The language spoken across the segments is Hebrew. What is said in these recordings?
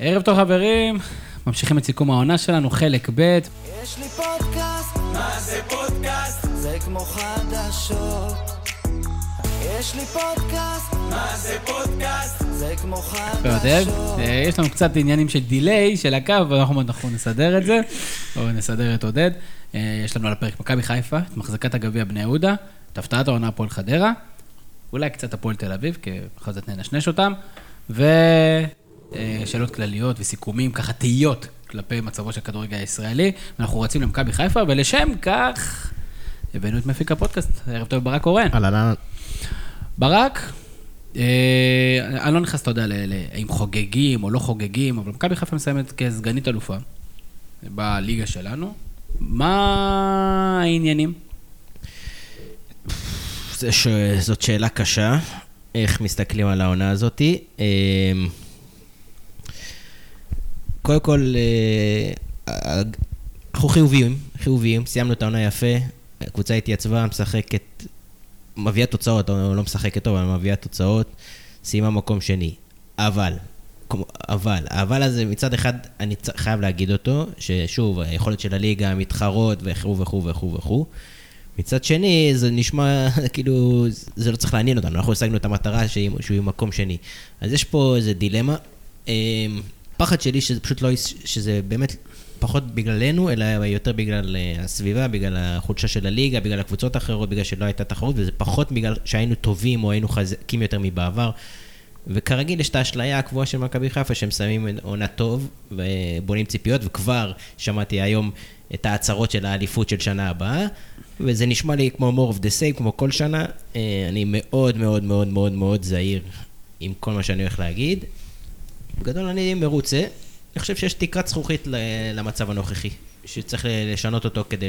ערב טוב חברים, ממשיכים את סיכום העונה שלנו, חלק ב'. יש לי פודקאסט, מה זה פודקאסט? זה כמו חדשות. יש לי פודקאסט, מה זה פודקאסט? זה כמו חדשות. יש לנו קצת עניינים של דיליי של הקו, אבל אנחנו אנחנו נסדר את זה, או נסדר את עודד. אה, יש לנו על הפרק מכבי חיפה, את מחזקת הגביע בני יהודה, את הפתעת העונה הפועל חדרה, אולי קצת הפועל תל אביב, כי בכל זאת ננשנש אותם, ושאלות כלליות וסיכומים, ככה תהיות כלפי מצבו של הכדורגל הישראלי. אנחנו רצים למכבי חיפה, ולשם כך הבאנו את מפיק הפודקאסט. ערב טוב, ברק קורן. אהלן, ברק, אה, אני לא נכנס, אתה יודע, אם חוגגים או לא חוגגים, אבל מכבי חיפה מסיימת כסגנית אלופה בליגה שלנו. מה העניינים? ש... זאת שאלה קשה, איך מסתכלים על העונה הזאתי. אמ, קודם כל, אה, אנחנו חיוביים, חיוביים, סיימנו את העונה יפה, הקבוצה התייצבה, משחקת, מביאה תוצאות, או לא משחקת טוב, אבל מביאה תוצאות, סיימה מקום שני. אבל, אבל, האבל הזה מצד אחד, אני חייב להגיד אותו, ששוב, היכולת של הליגה, המתחרות וכו' וכו' וכו' וכו'. מצד שני, זה נשמע כאילו, זה לא צריך לעניין אותנו, אנחנו השגנו את המטרה שהוא יהיה מקום שני. אז יש פה איזה דילמה. אמ, פחד שלי שזה פשוט לא, שזה באמת פחות בגללנו, אלא יותר בגלל אה, הסביבה, בגלל החולשה של הליגה, בגלל הקבוצות האחרות, בגלל שלא הייתה תחרות, וזה פחות בגלל שהיינו טובים או היינו חזקים יותר מבעבר. וכרגיל יש את האשליה הקבועה של מכבי חיפה, שהם שמים עונה טוב ובונים ציפיות, וכבר שמעתי היום את ההצהרות של האליפות של שנה הבאה, וזה נשמע לי כמו more of the same, כמו כל שנה. אה, אני מאוד מאוד מאוד מאוד מאוד זהיר עם כל מה שאני הולך להגיד. בגדול אני מרוצה. אני חושב שיש תקרת זכוכית למצב הנוכחי, שצריך לשנות אותו כדי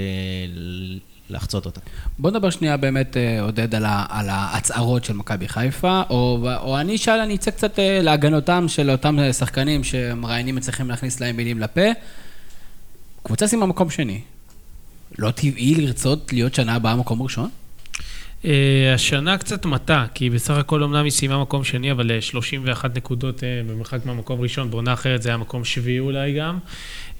לחצות אותה. בוא נדבר שנייה באמת, אה, עודד, על, ה, על ההצהרות של מכבי חיפה, או, או אני אשאל, אני אצא קצת אה, להגנותם של אותם אה, שחקנים שמראיינים מצליחים להכניס להם מילים לפה. קבוצה סיימה מקום שני. לא טבעי לרצות להיות שנה הבאה מקום ראשון? אה, השנה קצת מטה, כי בסך הכל אמנם היא סיימה מקום שני, אבל אה, 31 נקודות אה, במרחק מהמקום ראשון, בעונה אחרת זה היה מקום שביעי אולי גם.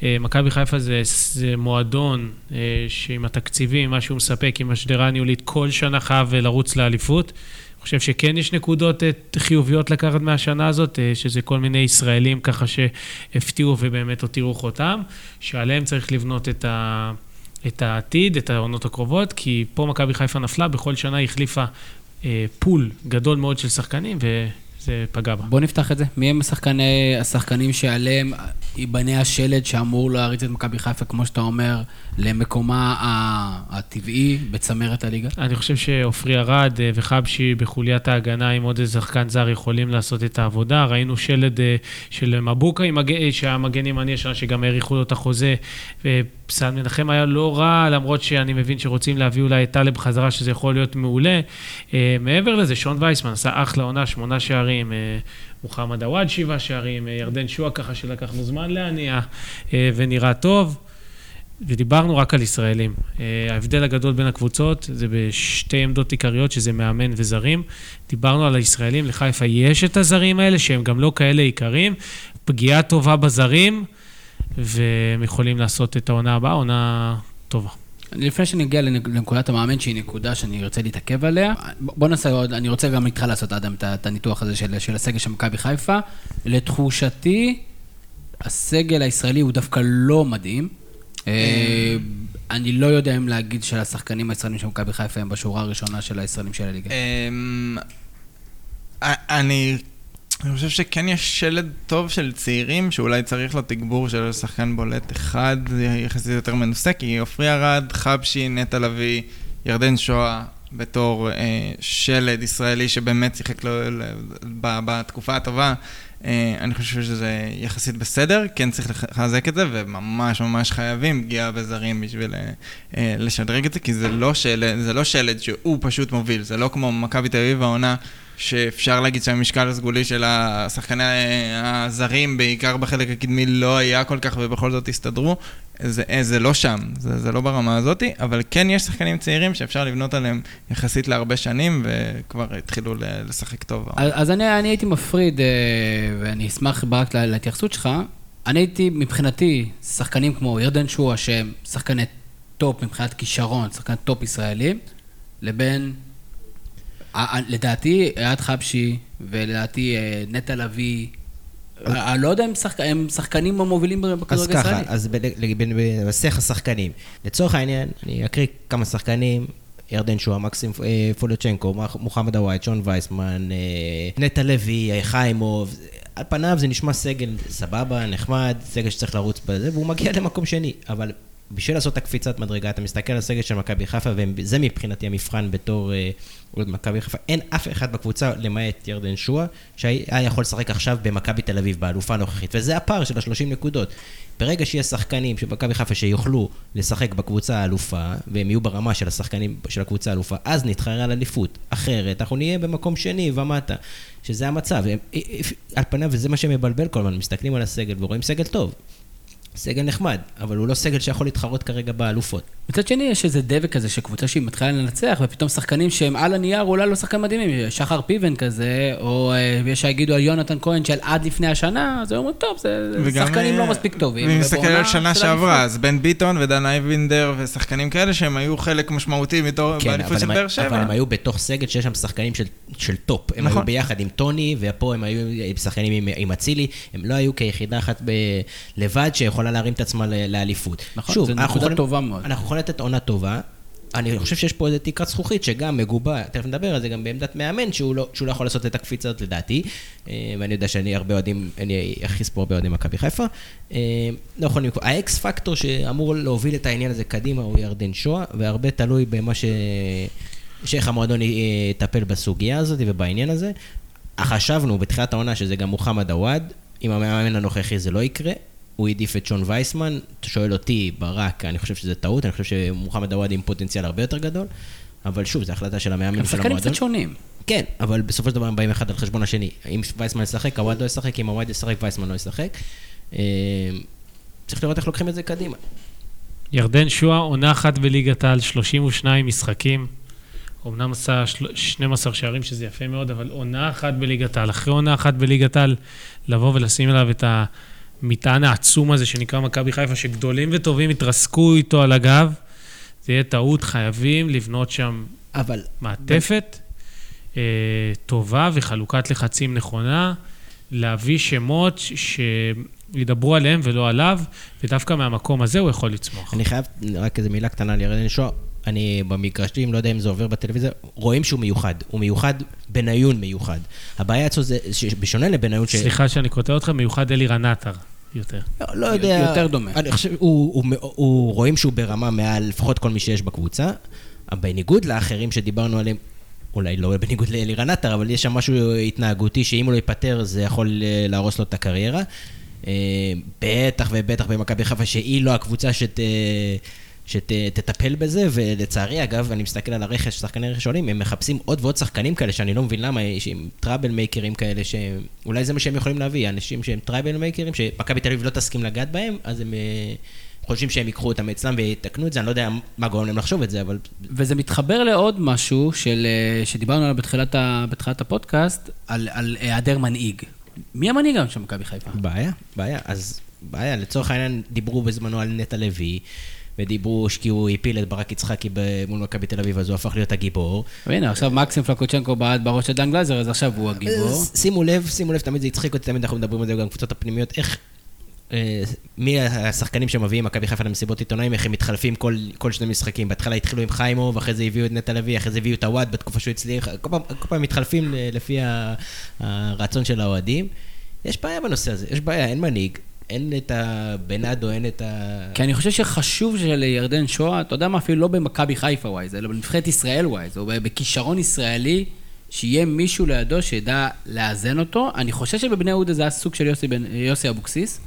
אה, מכבי חיפה זה, זה מועדון אה, שעם התקציבים, מה שהוא מספק, עם השדרה הניהולית, כל שנה חייב אה, לרוץ לאליפות. אני חושב שכן יש נקודות אה, חיוביות לקחת מהשנה הזאת, אה, שזה כל מיני ישראלים ככה שהפתיעו ובאמת הותירו חותם, שעליהם צריך לבנות את ה... את העתיד, את העונות הקרובות, כי פה מכבי חיפה נפלה, בכל שנה היא החליפה אה, פול גדול מאוד של שחקנים, וזה פגע בה. בוא נפתח את זה. מי הם השחקני, השחקנים שעליהם ייבנה השלד שאמור להריץ את מכבי חיפה, כמו שאתה אומר, למקומה הטבעי בצמרת הליגה? אני חושב שעופרי ארד אה, וחבשי בחוליית ההגנה עם עוד איזה שחקן זר יכולים לעשות את העבודה. ראינו שלד אה, של מבוקה, אה, שהיה מגן ימני השנה, שגם האריכו לו את החוזה. וסן מנחם היה לא רע, למרות שאני מבין שרוצים להביא אולי את טלב חזרה, שזה יכול להיות מעולה. מעבר לזה, שון וייסמן עשה אחלה עונה, שמונה שערים. מוחמד עוואד שבעה שערים, אה, ירדן שועה ככה שלקחנו זמן להניע, אה, ונראה טוב. ודיברנו רק על ישראלים. אה, ההבדל הגדול בין הקבוצות זה בשתי עמדות עיקריות, שזה מאמן וזרים. דיברנו על הישראלים, לחיפה יש את הזרים האלה, שהם גם לא כאלה עיקרים. פגיעה טובה בזרים, והם יכולים לעשות את העונה הבאה, עונה טובה. לפני שנגיע לנק- לנקודת המאמן, שהיא נקודה שאני ארצה להתעכב עליה, בוא נעשה עוד, אני רוצה גם איתך לעשות, אדם, את הניתוח הזה של, של הסגל של מכבי חיפה. לתחושתי, הסגל הישראלי הוא דווקא לא מדהים. אה, אני לא יודע אם להגיד שהשחקנים הישראלים של מכבי חיפה הם בשורה הראשונה של הישראלים של הליגה. אמ, אני אני חושב שכן יש שלד טוב של צעירים, שאולי צריך לו תגבור של שחקן בולט אחד, יחסית יותר מנוסה, כי עופרי ארד, חבשי, נטע לביא, ירדן שואה, בתור אה, שלד ישראלי שבאמת שיחק לו ב- בתקופה הטובה, אה, אני חושב שזה יחסית בסדר, כן צריך לחזק את זה, וממש ממש חייבים פגיעה בזרים בשביל אה, אה, לשדרג את זה, כי זה לא שלד, זה לא שלד שהוא פשוט מוביל, זה לא כמו מכבי תל אביב העונה. שאפשר להגיד שהמשקל הסגולי של השחקני הזרים, בעיקר בחלק הקדמי, לא היה כל כך, ובכל זאת הסתדרו. זה, אה, זה לא שם, זה, זה לא ברמה הזאת, אבל כן יש שחקנים צעירים שאפשר לבנות עליהם יחסית להרבה שנים, וכבר התחילו לשחק טוב. אז, אז אני, אני הייתי מפריד, אה, ואני אשמח רק לה- להתייחסות שלך. אני הייתי, מבחינתי, שחקנים כמו ירדן שואה, שהם שחקני טופ מבחינת כישרון, שחקני טופ ישראלים, לבין, לדעתי, אייד חבשי, ולדעתי אה, נטע לביא, אה, אני לא יודע אם שחק... הם שחקנים המובילים אז בכדורגל ככה, הישראלי. אז בשיח השחקנים. לצורך העניין, אני אקריא כמה שחקנים, ירדן שואה, מקסים אה, פוליוצ'נקו, מח- מוחמד הוואט, שון וייסמן, נטע לוי, חיימוב. על פניו זה נשמע סגל סבבה, נחמד, סגל שצריך לרוץ בזה, והוא מגיע למקום שני. אבל בשביל לעשות את הקפיצת מדרגה, אתה מסתכל על הסגל של מכבי חיפה, וזה מבחינתי המבחן בתור אה, אוהד מכבי חיפה. אין אף אחד בקבוצה, למעט ירדן שואה, שהיה יכול לשחק עכשיו במכבי תל אביב, באלופה הנוכחית. וזה הפער של ה-30 נקודות. ברגע שיש שחקנים של מכבי חיפה שיוכלו לשחק בקבוצה האלופה, והם יהיו ברמה של השחקנים של הקבוצה האלופה, אז נתחרה על אליפות. אחרת, אנחנו נהיה במקום שני ומטה, שזה המצב. הם- על פניו, וזה מה שמבלבל כל הזמן, מסתכלים על הסגל ורואים סגל טוב. סגל נחמד, אבל הוא לא סגל שיכול להתחרות כרגע באלופות. מצד שני, יש איזה דבק כזה שקבוצה שהיא מתחילה לנצח, ופתאום שחקנים שהם על הנייר אולי לא שחקנים מדהימים, שחר פיבן כזה, או אה, יש שיגידו על יונתן כהן של עד לפני השנה, אז הם אומרים, טוב, זה שחקנים אה, לא מספיק טובים. ואם נסתכל ובעונה על שנה של שעברה. אז בן ביטון ודן אייבינדר ושחקנים כאלה שהם היו חלק משמעותי מתור כן, באליפות אבל של באר אבל שבע. הם היו בתוך סגל שיש שם שחקנים של, של טופ. הם נכון. היו ביחד עם טוני, ופה הם היו שחקנים עם- אצילי. הם לא היו כיחידה אחת. לבד שיכולה להרים את עצמה לאליפות. נכון, זו נקודה טובה מאוד. לתת עונה טובה. אני חושב שיש פה איזה תקרת זכוכית שגם מגובה, תכף נדבר על זה גם בעמדת מאמן, שהוא לא, שהוא לא יכול לעשות את הקפיצה הזאת לדעתי. אה, ואני יודע שאני הרבה אוהדים, אני אכניס פה הרבה אוהדים מכבי חיפה. אה, לא יכולים לקרוא. ה X factor שאמור להוביל את העניין הזה קדימה הוא ירדן שואה, והרבה תלוי במה ש... שאיך המועדון יטפל בסוגיה הזאת ובעניין הזה. חשבנו בתחילת העונה שזה גם מוחמד עוואד, עם המאמן הנוכחי זה לא יקרה. הוא העדיף את שון וייסמן, אתה שואל אותי, ברק, אני חושב שזה טעות, אני חושב שמוחמד עוואד עם פוטנציאל הרבה יותר גדול, אבל שוב, זו החלטה של המאמן הם ושל שחקנים המועדון. קצת שונים. כן, אבל בסופו של דבר הם באים אחד על חשבון השני. אם וייסמן ישחק, עוואד לא ישחק, אם עוואד ישחק, וייסמן לא ישחק. אה, צריך לראות איך לוקחים את זה קדימה. ירדן שואה, עונה אחת בליגת העל, 32 משחקים. אמנם עשה של- 12 שערים, שזה יפה מאוד, אבל עונה אחת בליגת העל. אחרי עונה אחת בליגת העל, לבוא ולשים עליו את המטען העצום הזה שנקרא מכבי חיפה, שגדולים וטובים יתרסקו איתו על הגב, זה יהיה טעות, חייבים לבנות שם אבל מעטפת אה, טובה וחלוקת לחצים נכונה, להביא שמות שידברו עליהם ולא עליו, ודווקא מהמקום הזה הוא יכול לצמוח. אני חייב, רק איזה מילה קטנה על ירדן שואה. אני במגרשים, לא יודע אם זה עובר בטלוויזיה, רואים שהוא מיוחד. הוא מיוחד, בניון מיוחד. הבעיה אצלו זה, שבשונה לבניון, ש... סליחה שאני קוטע אותך, מיוחד אלירן עטר יותר. לא, לא יודע. יותר דומה. אני חושב, הוא, הוא, הוא, הוא, רואים שהוא ברמה מעל לפחות כל מי שיש בקבוצה. בניגוד לאחרים שדיברנו עליהם, אולי לא בניגוד לאלירן עטר, אבל יש שם משהו התנהגותי שאם הוא לא ייפטר זה יכול אה, להרוס לו את הקריירה. אה, בטח ובטח במכבי חיפה שהיא לא הקבוצה שת... שתטפל בזה, ולצערי, אגב, אני מסתכל על הרכש, שחקני רכש עולים, הם מחפשים עוד ועוד שחקנים כאלה, שאני לא מבין למה, שהם טראבל מייקרים כאלה, שאולי זה מה שהם יכולים להביא, אנשים שהם טראבל מייקרים, שמכבי תל אביב לא תסכים לגעת בהם, אז הם אה, חושבים שהם ייקחו אותם אצלם ויתקנו את זה, אני לא יודע מה גורם להם לחשוב את זה, אבל... וזה מתחבר לעוד משהו של, אה, שדיברנו עליו בתחילת, ה, בתחילת הפודקאסט, על, על היעדר מנהיג. מי המנהיג היום של מכבי חיפה? בעיה, בעיה. אז בעיה, לצורך העניין דיברו בזמנו על נטע לוי, ודיברו כי הוא הפיל את ברק יצחקי מול מכבי תל אביב, אז הוא הפך להיות הגיבור. והנה, עכשיו מקסים פלקוצ'נקו בעט בראש של דן גלזר, אז עכשיו הוא הגיבור. אז שימו לב, שימו לב, תמיד זה הצחיק אותי, תמיד אנחנו מדברים על זה גם בקבוצות הפנימיות, איך... אה, מי השחקנים שמביאים מכבי חיפה למסיבות עיתונאים, איך הם מתחלפים כל, כל שני משחקים. בהתחלה התחילו עם חיימוב, אחרי זה הביאו את נטע לביא, אחרי זה הביאו את הוואט בתקופה שהוא הצליח. כל פעם, כל פעם מתחלפים ל- לפי הרצון של האוהדים. יש בעיה בנושא הזה, יש בעיה, אין מנהיג, אין את הבנאדו, אין את ה... כי אני חושב שחשוב שלירדן שואה, אתה יודע מה, אפילו לא במכבי חיפה wise, אלא בנבחרת ישראל wise, או בכישרון ישראלי, שיהיה מישהו לידו שידע לאזן אותו. אני חושב שבבני יהודה זה היה סוג של יוסי, בן- יוסי אבוקסיס,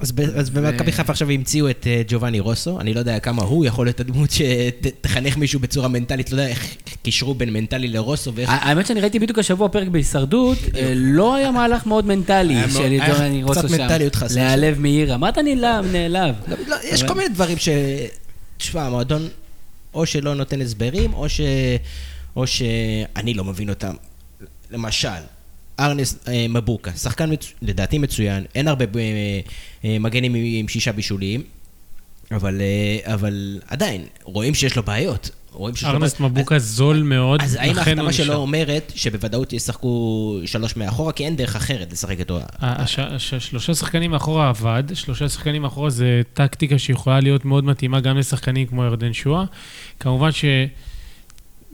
אז ב- אז במכבי חיפה עכשיו המציאו את אה, ג'ובאני רוסו, אני לא יודע כמה הוא יכול להיות הדמות שתחנך מישהו בצורה מנטלית, לא יודע איך קישרו בין מנטלי לרוסו ואיך... האמת שאני ראיתי בדיוק השבוע פרק בהישרדות, אה, לא היה מהלך מאוד מנטלי של קצת רוסו שם. מנטליות חסר. להיעלב מאירה. מה אתה נעלב? נעלב. לא, לא, יש כל מיני דברים ש... תשמע, המועדון או שלא נותן הסברים, או ש... או שאני לא מבין אותם. למשל, ארנס אה, מבוקה, שחקן מצ... לדעתי מצוין, אין הרבה אה, אה, מגנים עם, עם שישה בישולים, אבל, אה, אבל עדיין, רואים שיש לו בעיות. רואים שיש לו ארנסט בעיות. מבוקה זול מאוד, אז האם ההחתמה שלו. אומרת שבוודאות ישחקו שלוש מאחורה, כי אין דרך אחרת לשחק איתו? הש- הש- שלושה שחקנים מאחורה עבד, שלושה שחקנים מאחורה זה טקטיקה שיכולה להיות מאוד מתאימה גם לשחקנים כמו ירדן שואה. כמובן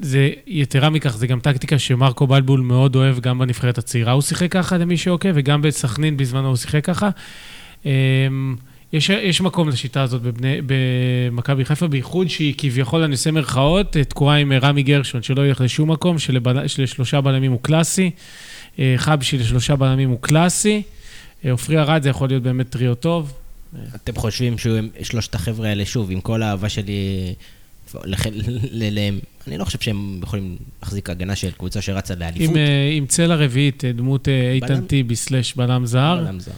שזה, יתרה מכך, זה גם טקטיקה שמרקו בלבול מאוד אוהב גם בנבחרת הצעירה. הוא שיחק ככה למי שעוקב, וגם בסכנין בזמנו הוא שיחק ככה. אמ, יש, יש מקום לשיטה הזאת במכבי חיפה, בייחוד שהיא כביכול, אני עושה מירכאות, תקועה עם רמי גרשון, שלא ילך לשום מקום, שלבל, שלשלושה בלמים הוא קלאסי. אה, חבשי לשלושה בלמים הוא קלאסי. אה, עופרי ארד זה יכול להיות באמת טריו טוב. אתם חושבים ששלושת החבר'ה האלה, שוב, עם כל האהבה שלי לח- ל- ל- אני לא חושב שהם יכולים להחזיק הגנה של קבוצה שרצה לאליפות. עם, אה, עם צלע רביעית, אה, דמות אה, איתן? טיבי סלאש בלם זר, בלם זר.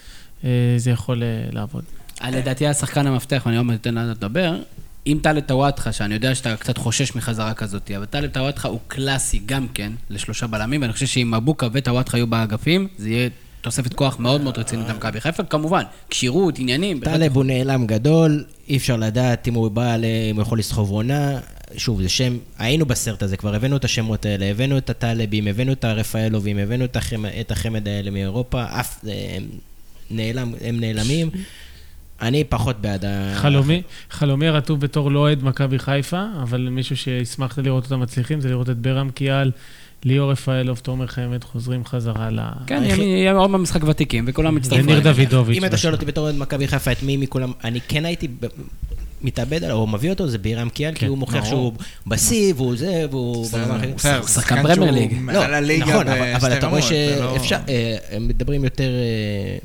זה יכול לעבוד. לדעתי השחקן המפתח, ואני עוד מעט אתן לה לדבר, אם טלב טוואטחה, שאני יודע שאתה קצת חושש מחזרה כזאת, אבל טלב טוואטחה הוא קלאסי גם כן לשלושה בלמים, ואני חושב שאם מבוקה וטוואטחה יהיו באגפים, זה יהיה תוספת כוח מאוד מאוד רצינית למכבי חיפה. כמובן, כשירות, עניינים. טלב הוא נעלם גדול, אי אפשר לדעת אם הוא בא, אם הוא יכול לסחוב עונה. שוב, זה שם, היינו בסרט הזה, כבר הבאנו את השמות האלה, הבאנו את הטלבים, הבאנו את הרפאלובים, הבאנו את החמד, את החמד האלה מאירופה, אף, אה, הם נעלם, הם נעלמים. אני פחות בעד ה... חלומי, חלומי רטוב בתור לא אוהד מכבי חיפה, אבל מישהו שישמח לראות אותם מצליחים זה לראות את ברם קיאל, ליאור רפאלוב, תומר חמד, חוזרים חזרה ל... כן, יהיה- עוד במשחק ותיקים, וכולם מצטרפים. וניר דוידוביץ'. אם אתה שואל. אותי בתור מכבי חיפה, את מי מכולם, אני כן הייתי מתאבד עליו, או מביא אותו, זה בירם קיאל, כי כן, הוא מוכיח. שהוא בשיא, והוא זה, והוא... בסדר, שחקן שהוא ליג. לא, נכון, אבל, אתה רואה זה לא- שאפשר, אה, הם מדברים יותר אה,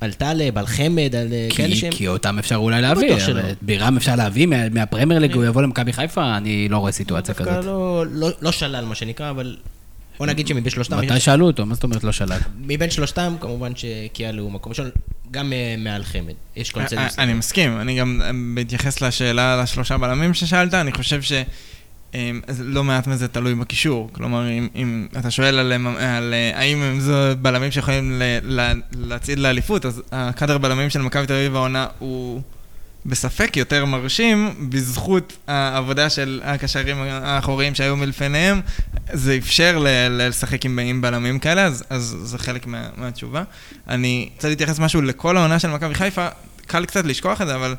על טלב, על חמד, על אה, כאלה כי, שהם... כי אותם אפשר אולי להביא, בירם אפשר להביא מה- מהפרמייר ליג, הוא יבוא למכבי חיפה, אני לא רואה סיטואציה כזאת. לא, לא, לא שלל, מה שנקרא, אבל בוא נגיד שמבין שלושתם, מתי שאלו אותו? מה זאת אומרת לא שלל? מבין שלושתם, כמובן שקיאל הוא מקום ראשון, גם אה, מעל חמד. יש קונצנזוס. אני מסכים, אני גם אה, בהתייחס לשאלה על השלושה בלמים ששאלת, אני חושב ש... אז לא מעט מזה תלוי בקישור. כלומר, אם, אם אתה שואל על, על אה, האם הם זו בלמים שיכולים ל- ל- להצעיד לאליפות, אז הקאדר בלמים של מכבי תל אביב העונה הוא בספק יותר מרשים, בזכות העבודה של הקשרים האחוריים שהיו מלפניהם, זה אפשר ל- לשחק עם, עם בלמים כאלה, אז, אז זה חלק מה, מהתשובה. אני רוצה להתייחס משהו לכל העונה של מכבי חיפה, קל קצת לשכוח את זה, אבל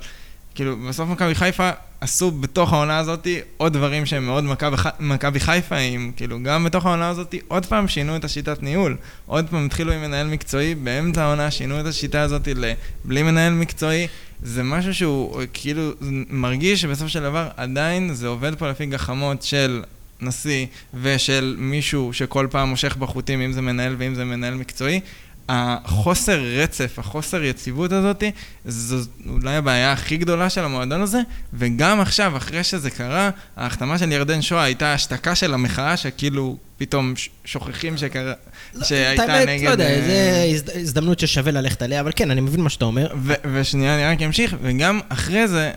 כאילו, בסוף מכבי חיפה עשו בתוך העונה הזאת עוד דברים שהם מאוד מכבי ח- מכבי חיפאים, כאילו, גם בתוך העונה הזאת עוד פעם שינו את השיטת ניהול. עוד פעם התחילו עם מנהל מקצועי, באמצע העונה שינו את השיטה הזאת לבלי מנהל מקצועי. זה משהו שהוא כאילו מרגיש שבסופו של דבר עדיין זה עובד פה לפי גחמות של נשיא ושל מישהו שכל פעם מושך בחוטים, אם זה מנהל ואם זה מנהל מקצועי. החוסר רצף, החוסר יציבות הזאת, זו אולי הבעיה הכי גדולה של המועדון הזה, וגם עכשיו, אחרי שזה קרה, ההחתמה של ירדן שואה הייתה השתקה של המחאה, שכאילו פתאום שוכחים שקרה, שהייתה האמת, נגד... לא יודע, אה, זו הזד- הזדמנות ששווה ללכת עליה, אבל כן, אני מבין מה שאתה אומר. ושנייה, אני רק אמשיך, וגם אחרי זה,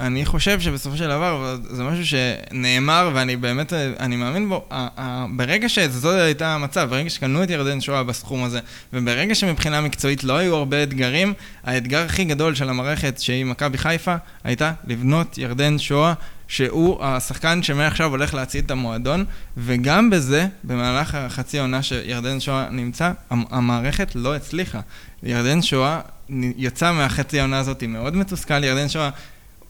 אני, חושב שבסופו של דבר, וזה משהו שנאמר, ואני באמת, אני מאמין בו, ברגע שזו הייתה המצב, ברגע שקנו את ירדן שואה בסכום הזה, וברגע שמבחינה מקצועית לא היו הרבה אתגרים, האתגר הכי גדול של המערכת, שהיא מכבי חיפה, הייתה לבנות ירדן שואה. שהוא השחקן שמעכשיו הולך להצעיד את המועדון, וגם בזה, במהלך החצי עונה שירדן שואה נמצא, המ- המערכת לא הצליחה. ירדן שואה יצא מהחצי העונה הזאת מאוד מתוסכל, ירדן שואה,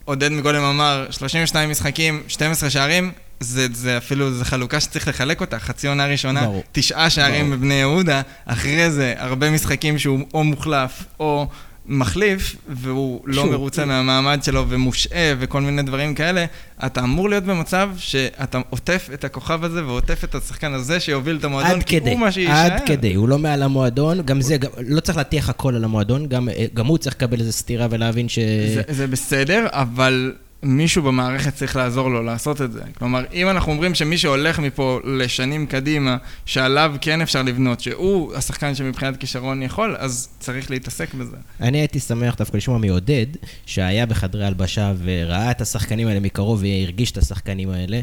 עודד מקודם אמר, 32 משחקים, 12 שערים, זה, זה אפילו, זו חלוקה שצריך לחלק אותה, חצי עונה ראשונה, ברור. תשעה שערים ברור. בבני יהודה, אחרי זה הרבה משחקים שהוא או מוחלף, או מחליף, והוא לא שוב, מרוצה מהמעמד שלו ומושעה וכל מיני דברים כאלה, אתה אמור להיות במצב שאתה עוטף את הכוכב הזה ועוטף את השחקן הזה שיוביל את המועדון, עד כי כדי, הוא מה שיישאר. עד כדי, הוא לא מעל המועדון, גם זה, גם, לא צריך להטיח הכל על המועדון, גם, אה, גם הוא צריך לקבל איזה סטירה ולהבין ש... זה, זה בסדר, אבל מישהו במערכת צריך לעזור לו לעשות את זה. כלומר, אם אנחנו אומרים שמי שהולך מפה לשנים קדימה, שעליו כן אפשר לבנות, שהוא השחקן שמבחינת כישרון יכול, אז צריך להתעסק בזה. אני הייתי שמח דווקא לשמוע מעודד, שהיה בחדרי הלבשה וראה את השחקנים האלה מקרוב והרגיש את השחקנים האלה.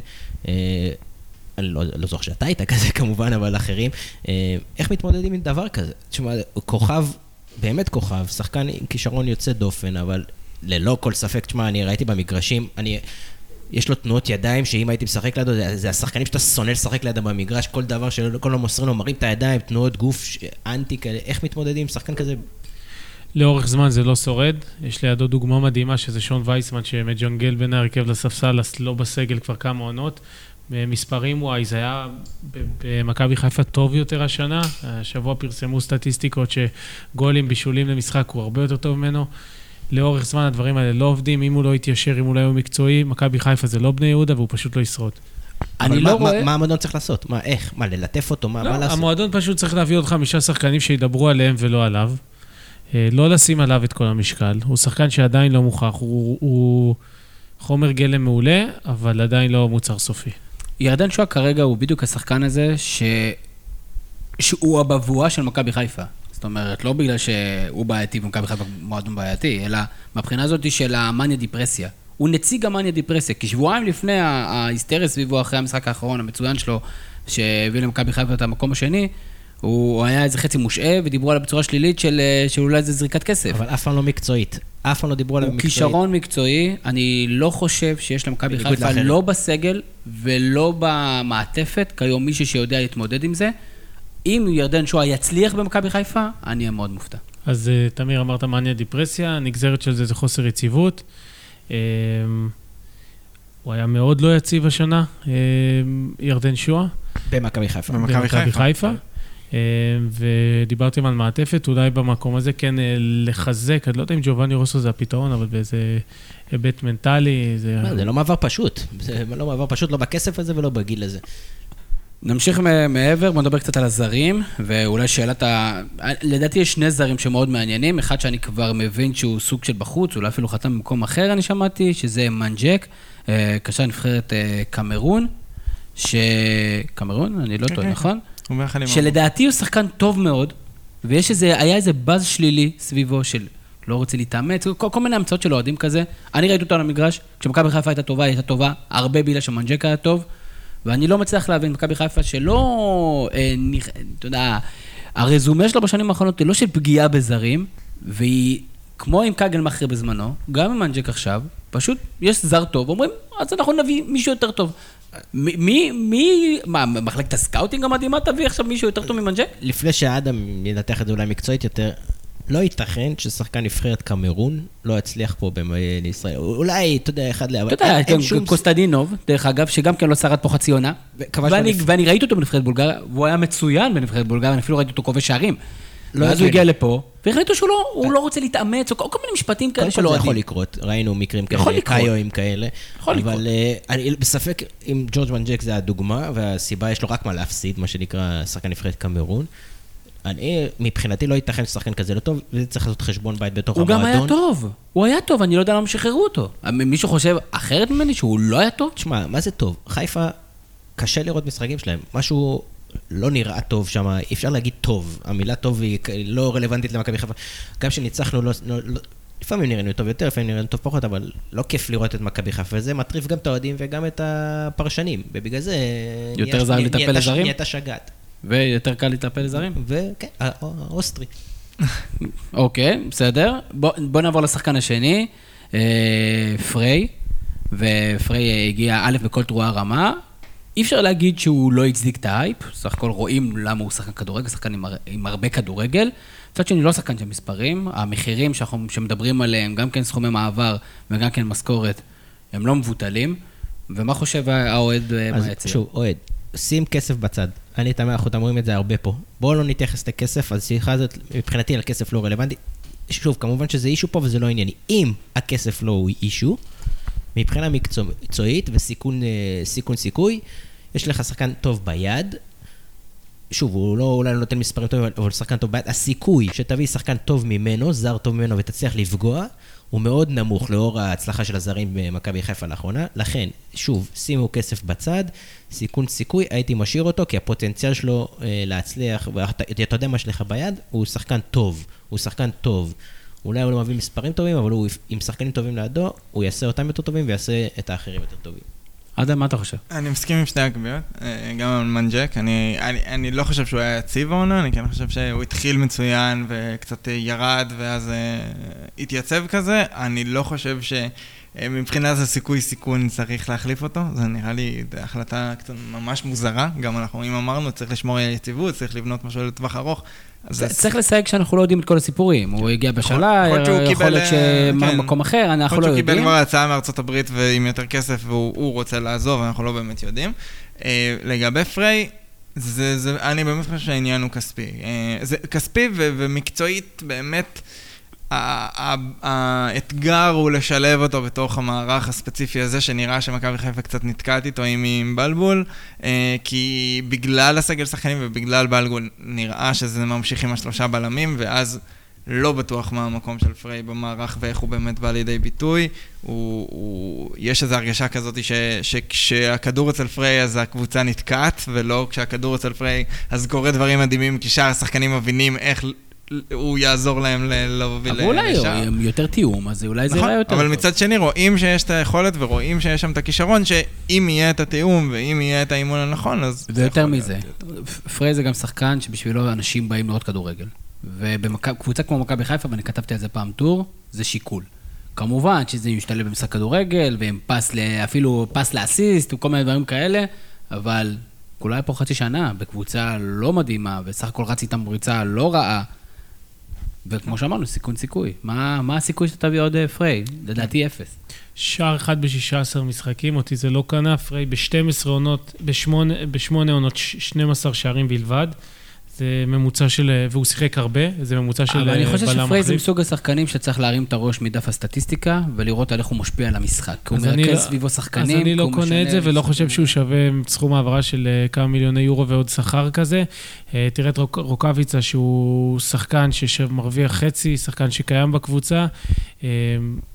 אה, אני לא, לא זוכר שאתה היית כזה כמובן, אבל אחרים. אה, איך מתמודדים עם דבר כזה? תשמע, כוכב, באמת כוכב, שחקן עם כישרון יוצא דופן, אבל ללא כל ספק, תשמע, אני ראיתי במגרשים, אני... יש לו תנועות ידיים שאם הייתי משחק לידו, זה, זה השחקנים שאתה שונא לשחק לידם במגרש, כל דבר שכל לא מוסרים לו, מרים את הידיים, תנועות גוף, ש- אנטי כאלה, איך מתמודדים עם שחקן כזה לאורך זמן זה לא שורד. יש לידו דוגמה מדהימה, שזה שון וייסמן, שמג'נגל בין ההרכב לספסל, לא בסגל כבר כמה עונות. מספרים וואי, זה היה במכבי חיפה טוב יותר השנה. השבוע פרסמו סטטיסטיקות שגולים, בישולים למשחק הוא הרבה יותר טוב ממנו. לאורך זמן הדברים האלה לא עובדים, אם הוא לא יתיישר, אם הוא לא יהיה מקצועי, מכבי חיפה זה לא בני יהודה והוא פשוט לא ישרוד. אני לא מה, רואה... מה, מה המועדון צריך לעשות? מה, איך? מה, ללטף אותו? מה, מה לא, לעשות? המועדון פשוט צריך להביא עוד חמישה שחקנים שידברו עליהם ולא עליו. אה, לא לשים עליו את כל המשקל. הוא שחקן שעדיין לא מוכח, הוא, הוא חומר גלם מעולה, אבל עדיין לא מוצר סופי. ירדן שואה כרגע הוא בדיוק השחקן הזה ש... שהוא הבבואה של מכבי חיפה. זאת אומרת, לא בגלל שהוא בעייתי ומכבי חיפה מועדון בעייתי, אלא מהבחינה הזאת של המאניה דיפרסיה. הוא נציג המאניה דיפרסיה, כי שבועיים לפני ההיסטריה סביבו אחרי המשחק האחרון המצוין שלו, שהביא למכבי חיפה את המקום השני, הוא היה איזה חצי מושעה ודיברו עליו בצורה שלילית של, אה, של אולי זה זריקת כסף. אבל אף פעם לא מקצועית. אף פעם לא דיברו עליו הוא מקצועית. כישרון מקצועי, אני לא חושב שיש למכבי חיפה. לא בסגל ולא במעטפת, כיום מישהו שיודע להתמודד עם זה. אם ירדן שואה יצליח במכבי חיפה, אני אהיה מאוד מופתע. אז אה, תמיר, אמרת מאניה דיפרסיה, הנגזרת של זה זה חוסר יציבות. אה, הוא היה מאוד לא יציב השנה, אה, ירדן שואה. במכבי חיפה. במכבי חיפה. ודיברתם על מעטפת, אולי במקום הזה כן לחזק, אני לא יודע אם ג'ובאני רוסו זה הפתרון, אבל באיזה היבט מנטלי, זה... מה, זה לא מעבר פשוט. זה לא מעבר פשוט, לא בכסף הזה ולא בגיל הזה. נמשיך מעבר, בוא נדבר קצת על הזרים, ואולי שאלת ה... לדעתי יש שני זרים שמאוד מעניינים, אחד שאני כבר מבין שהוא סוג של בחוץ, אולי אפילו חתם במקום אחר, אני שמעתי, שזה מנג'ק, אה, קשר נבחרת אה, קמרון, ש... קמרון? אני לא כן, טועה, כן, נכון? עם... שלדעתי הוא שחקן טוב מאוד, ויש איזה, היה איזה באז שלילי סביבו של לא רוצה להתאמץ, כל, כל מיני המצאות של אוהדים כזה. אני ראיתי אותו על המגרש, כשמכבי חיפה הייתה טובה, היא הייתה טובה, הרבה בגלל שמנג'קה היה טוב, ואני לא מצליח להבין, מכבי חיפה שלא, אה. אתה יודע, הרזומה שלה בשנים האחרונות היא לא של פגיעה בזרים, והיא, כמו עם קגלמאכר בזמנו, גם עם מנג'ק עכשיו, פשוט יש זר טוב, אומרים, אז אנחנו נביא מישהו יותר טוב. מי, מי, מה, מחלקת ה scouting המדהימה תביא עכשיו מישהו יותר טוב ממנג'ק? לפני שאדם ינתח את זה אולי מקצועית יותר, לא ייתכן ששחקן נבחרת קמרון לא יצליח פה לישראל. אולי, אתה יודע, אחד ל... אתה יודע, גם שום- קוסטדינוב, דרך אגב, שגם כן לא שרד פה חצי עונה, ואני, ראיתי אותו בנבחרת בולגריה, והוא היה מצוין בנבחרת בולגריה, אני אפילו ראיתי אותו כובש שערים. לא ואז הוא הגיוני. הגיע לפה, והחליטו שהוא לא, הוא לא רוצה להתאמץ, או כל מיני משפטים כאלה קודם של כל זה אוהדים. יכול לקרות, ראינו מקרים כאלה. קאיואים כאלה. יכול לקרות. אבל אה, אני בספק אם ג'ורג' מנג'ק זה הדוגמה, והסיבה יש לו רק מה להפסיד, מה שנקרא שחקן נבחרת קמרון. אני, מבחינתי לא ייתכן ששחקן כזה לא טוב, וצריך לעשות חשבון בית בתוך הוא המועדון. גם היה טוב, הוא היה טוב, אני לא יודע למה שחררו אותו. מישהו חושב אחרת ממני שהוא לא היה טוב? תשמע, מה זה טוב? חיפה, קשה לראות משחקים שלהם. משהו לא נראה טוב שם, אי אפשר להגיד טוב. המילה טוב היא לא רלוונטית למכבי חיפה. גם כשניצחנו, לא, לא, לא, לפעמים נראינו טוב יותר, לפעמים נראינו טוב פחות, אבל לא כיף לראות את מכבי חיפה. וזה מטריף גם את האוהדים וגם את הפרשנים. ובגלל זה... יותר קל להיטפל לזרים? נהייתה שגעת. ויותר קל להיטפל לזרים. וכן, הא- האוסטרי. אוקיי, בסדר. בוא, בוא נעבור לשחקן השני, אה, פריי, ופריי אה, הגיע אה, בקול תרועה רמה. אי אפשר להגיד שהוא לא הצדיק את ההייפ, סך הכל רואים למה הוא שחקן כדורגל, שחקן עם, עם הרבה כדורגל. מצד שני, לא שחקן של מספרים, המחירים שאנחנו, שמדברים עליהם, גם כן סכומי מעבר וגם כן משכורת, הם לא מבוטלים. ומה חושב האוהד אה, אז מהיציע? שוב, אוהד, שים כסף בצד. אני תמה, אנחנו אומרים את זה הרבה פה. בואו לא נתייחס לכסף, אז השיחה הזאת, מבחינתי, על כסף לא רלוונטי. שוב, כמובן שזה אישו פה וזה לא ענייני. אם הכסף לא הוא אישו, מבחינה מקצועית וסיכון אה, סיכון סיכוי, יש לך שחקן טוב ביד. שוב, הוא לא אולי לא נותן מספרים טובים, אבל שחקן טוב ביד. הסיכוי שתביא שחקן טוב ממנו, זר טוב ממנו, ותצליח לפגוע, הוא מאוד נמוך לאור ההצלחה של הזרים במכבי חיפה לאחרונה. לכן, שוב, שימו כסף בצד, סיכון סיכוי, הייתי משאיר אותו, כי הפוטנציאל שלו אה, להצליח, ואתה אתה יודע מה יש לך ביד, הוא שחקן טוב. הוא שחקן טוב. אולי הוא לא מביא מספרים טובים, אבל הוא, עם שחקנים טובים לידו, הוא יעשה אותם יותר טובים ויעשה את האחרים יותר טובים. אדם, מה אתה חושב? אני מסכים עם שתי הקביעות, אה, גם על מנג'ק. אני, אני, אני לא חושב שהוא היה יציב העונה, אני כן חושב שהוא התחיל מצוין וקצת ירד ואז uh, התייצב כזה. אני לא חושב שמבחינת הסיכוי סיכון צריך להחליף אותו, זה נראה לי החלטה קצת ממש מוזרה. גם אנחנו, אם אמרנו, צריך לשמור על יציבות, צריך לבנות משהו לטווח ארוך. צריך לסייג שאנחנו לא יודעים את כל הסיפורים. הוא הגיע בשלה, יכול להיות יכול קיבל, להיות אה, כן. שמקום אחר, אנחנו יכול לא להיות שהוא קיבל יודעים. כבר הצעה מארצות הברית ועם יותר כסף והוא הוא רוצה לעזוב, אנחנו לא באמת יודעים. אה, לגבי פריי, זה, זה, אני באמת חושב שהעניין הוא כספי. אה, זה כספי ו, ומקצועית, באמת, האתגר הוא לשלב אותו בתוך המערך הספציפי הזה, שנראה שמכבי חיפה קצת נתקעת איתו עם, בלבול, אה, כי בגלל הסגל שחקנים ובגלל בלבול נראה שזה ממשיך עם השלושה בלמים, ואז לא בטוח מה המקום של פריי במערך ואיך הוא באמת בא לידי ביטוי. הוא, הוא, יש איזו הרגשה כזאת ש, שכשהכדור אצל פריי אז הקבוצה נתקעת, ולא כשהכדור אצל פריי אז קורה דברים מדהימים, כי שאר השחקנים מבינים איך הוא יעזור להם להוביל אבל אולי. עם יותר תיאום, אז אולי זה נכון, יראה יותר אבל טוב. מצד שני רואים שיש את היכולת ורואים שיש שם את הכישרון, שאם יהיה את התיאום ואם יהיה את האימון הנכון, אז... זה ויותר להיות מזה, יותר. פריי זה גם שחקן שבשבילו אנשים באים לראות כדורגל. ובקבוצה כמו מכבי חיפה, ואני כתבתי על זה פעם טור, זה שיקול. כמובן שזה משתלב במשחק כדורגל, ועם פס, אפילו פס לאסיסט, וכל מיני דברים כאלה, אבל כולה פה חצי שנה, בקבוצה לא מדהימה, וסך הכל רץ איתם בריצה לא רעה. וכמו שאמרנו, סיכון סיכוי. מה, מה הסיכוי שאתה תביא עוד אה, פריי? לדעתי אפס. שער אחד ב-16 משחקים, אותי זה לא קנה, פריי ב-12 עונות, ב-8 עונות, ש- 12 שערים בלבד. זה ממוצע של, והוא שיחק הרבה, זה ממוצע של אבל אני אה, חושב בלם שפריי זה מחליף. מסוג השחקנים שצריך להרים את הראש מדף הסטטיסטיקה, ולראות על איך הוא משפיע על המשחק. כי הוא מרכז לא- סביבו שחקנים, אז אני לא קונה את זה, ולא חושב שהוא. שווה סכום העברה של אה, כמה מיליוני יורו ועוד שכר כזה. אה, תראה את רוק- רוקאביצה, שהוא שחקן שמרוויח חצי, שחקן שקיים בקבוצה. אה,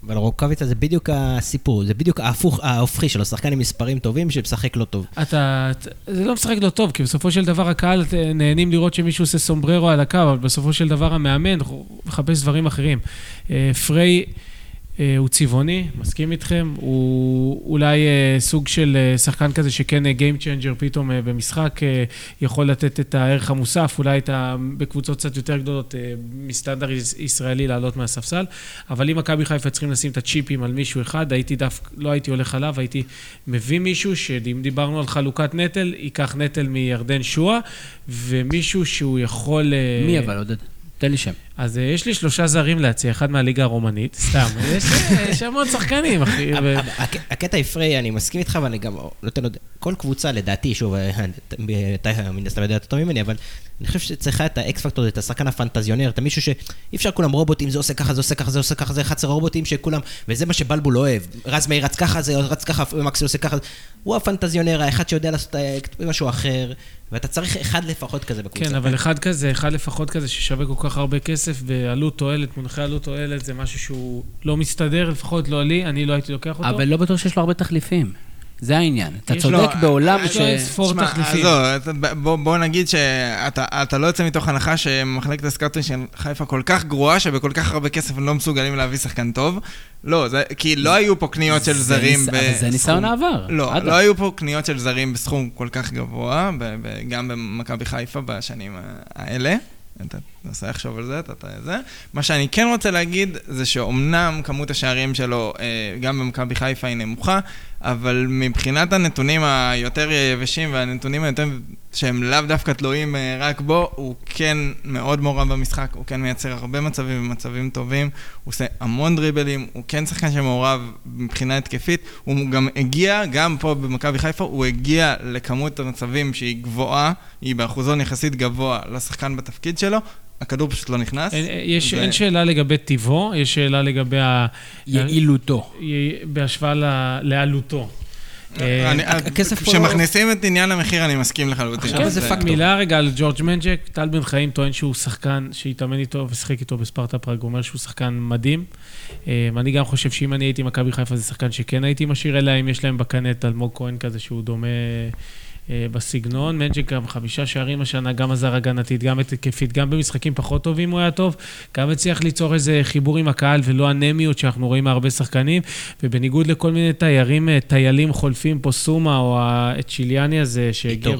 אבל רוקאביצה זה בדיוק הסיפור, זה בדיוק ההפוך, ההופכי שלו, שחקן עם מספרים טובים שמשחק לא טוב. אתה, זה לא משחק לא טוב, כי בסופו של דבר הקהל אה, נהנים לראות שמישהו עושה סומבררו על הקו, אבל בסופו של דבר המאמן מחפש דברים אחרים. אה, פריי אה, הוא צבעוני, מסכים איתכם, הוא אולי אה, סוג של אה, שחקן כזה שכן אה, Game Changer פתאום אה, במשחק, אה, יכול לתת את הערך המוסף, אולי את ה... בקבוצות קצת יותר גדולות, אה, מסטנדרט יש- ישראלי לעלות מהספסל, אבל אם מכבי חיפה צריכים לשים את הצ'יפים על מישהו אחד, הייתי דווקא, לא הייתי הולך עליו, הייתי מביא מישהו שאם דיברנו על חלוקת נטל, ייקח נטל מירדן שואה, ומישהו שהוא יכול... אה, מי אבל, עודד? תן לי שם. אז אה, יש לי שלושה זרים להציע, אחד מהליגה הרומנית, סתם, יש אה, יש המון שחקנים, אחי. הקטע עם פריי, אני מסכים איתך, ואני גם נותן עוד... כל קבוצה, לדעתי, שוב, אה, אתה מן הסתם יודע יותר טוב ממני, אבל אני חושב שצריכה את האקס פקטור, את השחקן הפנטזיונר, את המישהו שאי אפשר כולם רובוטים, זה עושה ככה, זה עושה ככה, זה עושה ככה, זה 11 רובוטים שכולם... וזה מה שבלבול אוהב. רז מאיר רץ ככה, זה רץ ככה, ומקסי עושה ככה. הוא הפנטזיונר, האחד שיודע לעשות אה, משהו אחר, ואתה צריך אחד לפחות כזה בקבוצה. כן, אבל אחד כזה, אחד לפחות כזה ששווה כל כך הרבה כסף, ועלות תועלת, מונחי עלות תועלת, זה משהו שהוא לא מסתדר, לפחות לא לי, אני לא הייתי לוקח אותו. אבל לא בטוח שיש לו הרבה תחליפים. זה העניין. אתה יש צודק לו- בעולם יש ש... לו אין ספור תחליפים. בוא, בוא נגיד שאתה אתה לא יוצא מתוך הנחה שמחלקת הסקאוטינג של חיפה כל כך גרועה, שבכל כך הרבה כסף הם לא מסוגלים להביא שחקן טוב. לא, זה, כי לא היו פה קניות של זרים ניס- בסכום... אבל זה ניסיון העבר. לא, אדם. לא היו פה קניות של זרים בסכום כל כך גבוה, ב- ב- גם במכבי חיפה בשנים האלה. אתה תנסה לחשוב על זה, אתה אתה זה. מה שאני כן רוצה להגיד, זה שאומנם כמות השערים שלו, אה, גם במכבי חיפה היא נמוכה, אבל מבחינת הנתונים היותר יבשים והנתונים היותר שהם לאו דווקא תלויים אה, רק בו, הוא כן מאוד מעורב במשחק, הוא כן מייצר הרבה מצבים ומצבים טובים, הוא עושה המון דריבלים, הוא כן שחקן שמעורב מבחינה התקפית, הוא גם הגיע, גם פה במכבי חיפה, הוא הגיע לכמות המצבים שהיא גבוהה, היא באחוזון יחסית גבוה לשחקן בתפקיד שלו, הכדור פשוט לא נכנס. אין, יש, ו- אין שאלה לגבי טיבו, יש שאלה לגבי ה... יעילותו. בהשוואה ל- לעלותו. אה, אני- הכסף פה- כשמכניסים את עניין המחיר, אני מסכים לחלוטין. עכשיו זה פקטור. מילה רגע על ג'ורג' מנג'ק, טל בן חיים טוען שהוא שחקן שהתאמן איתו ושיחק איתו בספרטה פראג, הוא אומר שהוא שחקן מדהים. אה, אני גם חושב שאם אני הייתי מכבי חיפה זה שחקן שכן הייתי משאיר, אלא אם יש להם בקנה את אלמוג כהן כזה שהוא דומה אה, בסגנון. מנג'ק גם חמישה שערים השנה, גם עזר הגנתית, גם התקפית, גם במשחקים פחות טובים הוא היה טוב, גם הצליח ליצור איזה חיבור עם הקהל ולא אנמיות שאנחנו רואים מהרבה שחקנים, ובניגוד לכל מיני תיירים, אה, טיילים חולפים פה, סומה או הצ'יליאני הזה, שהגיע...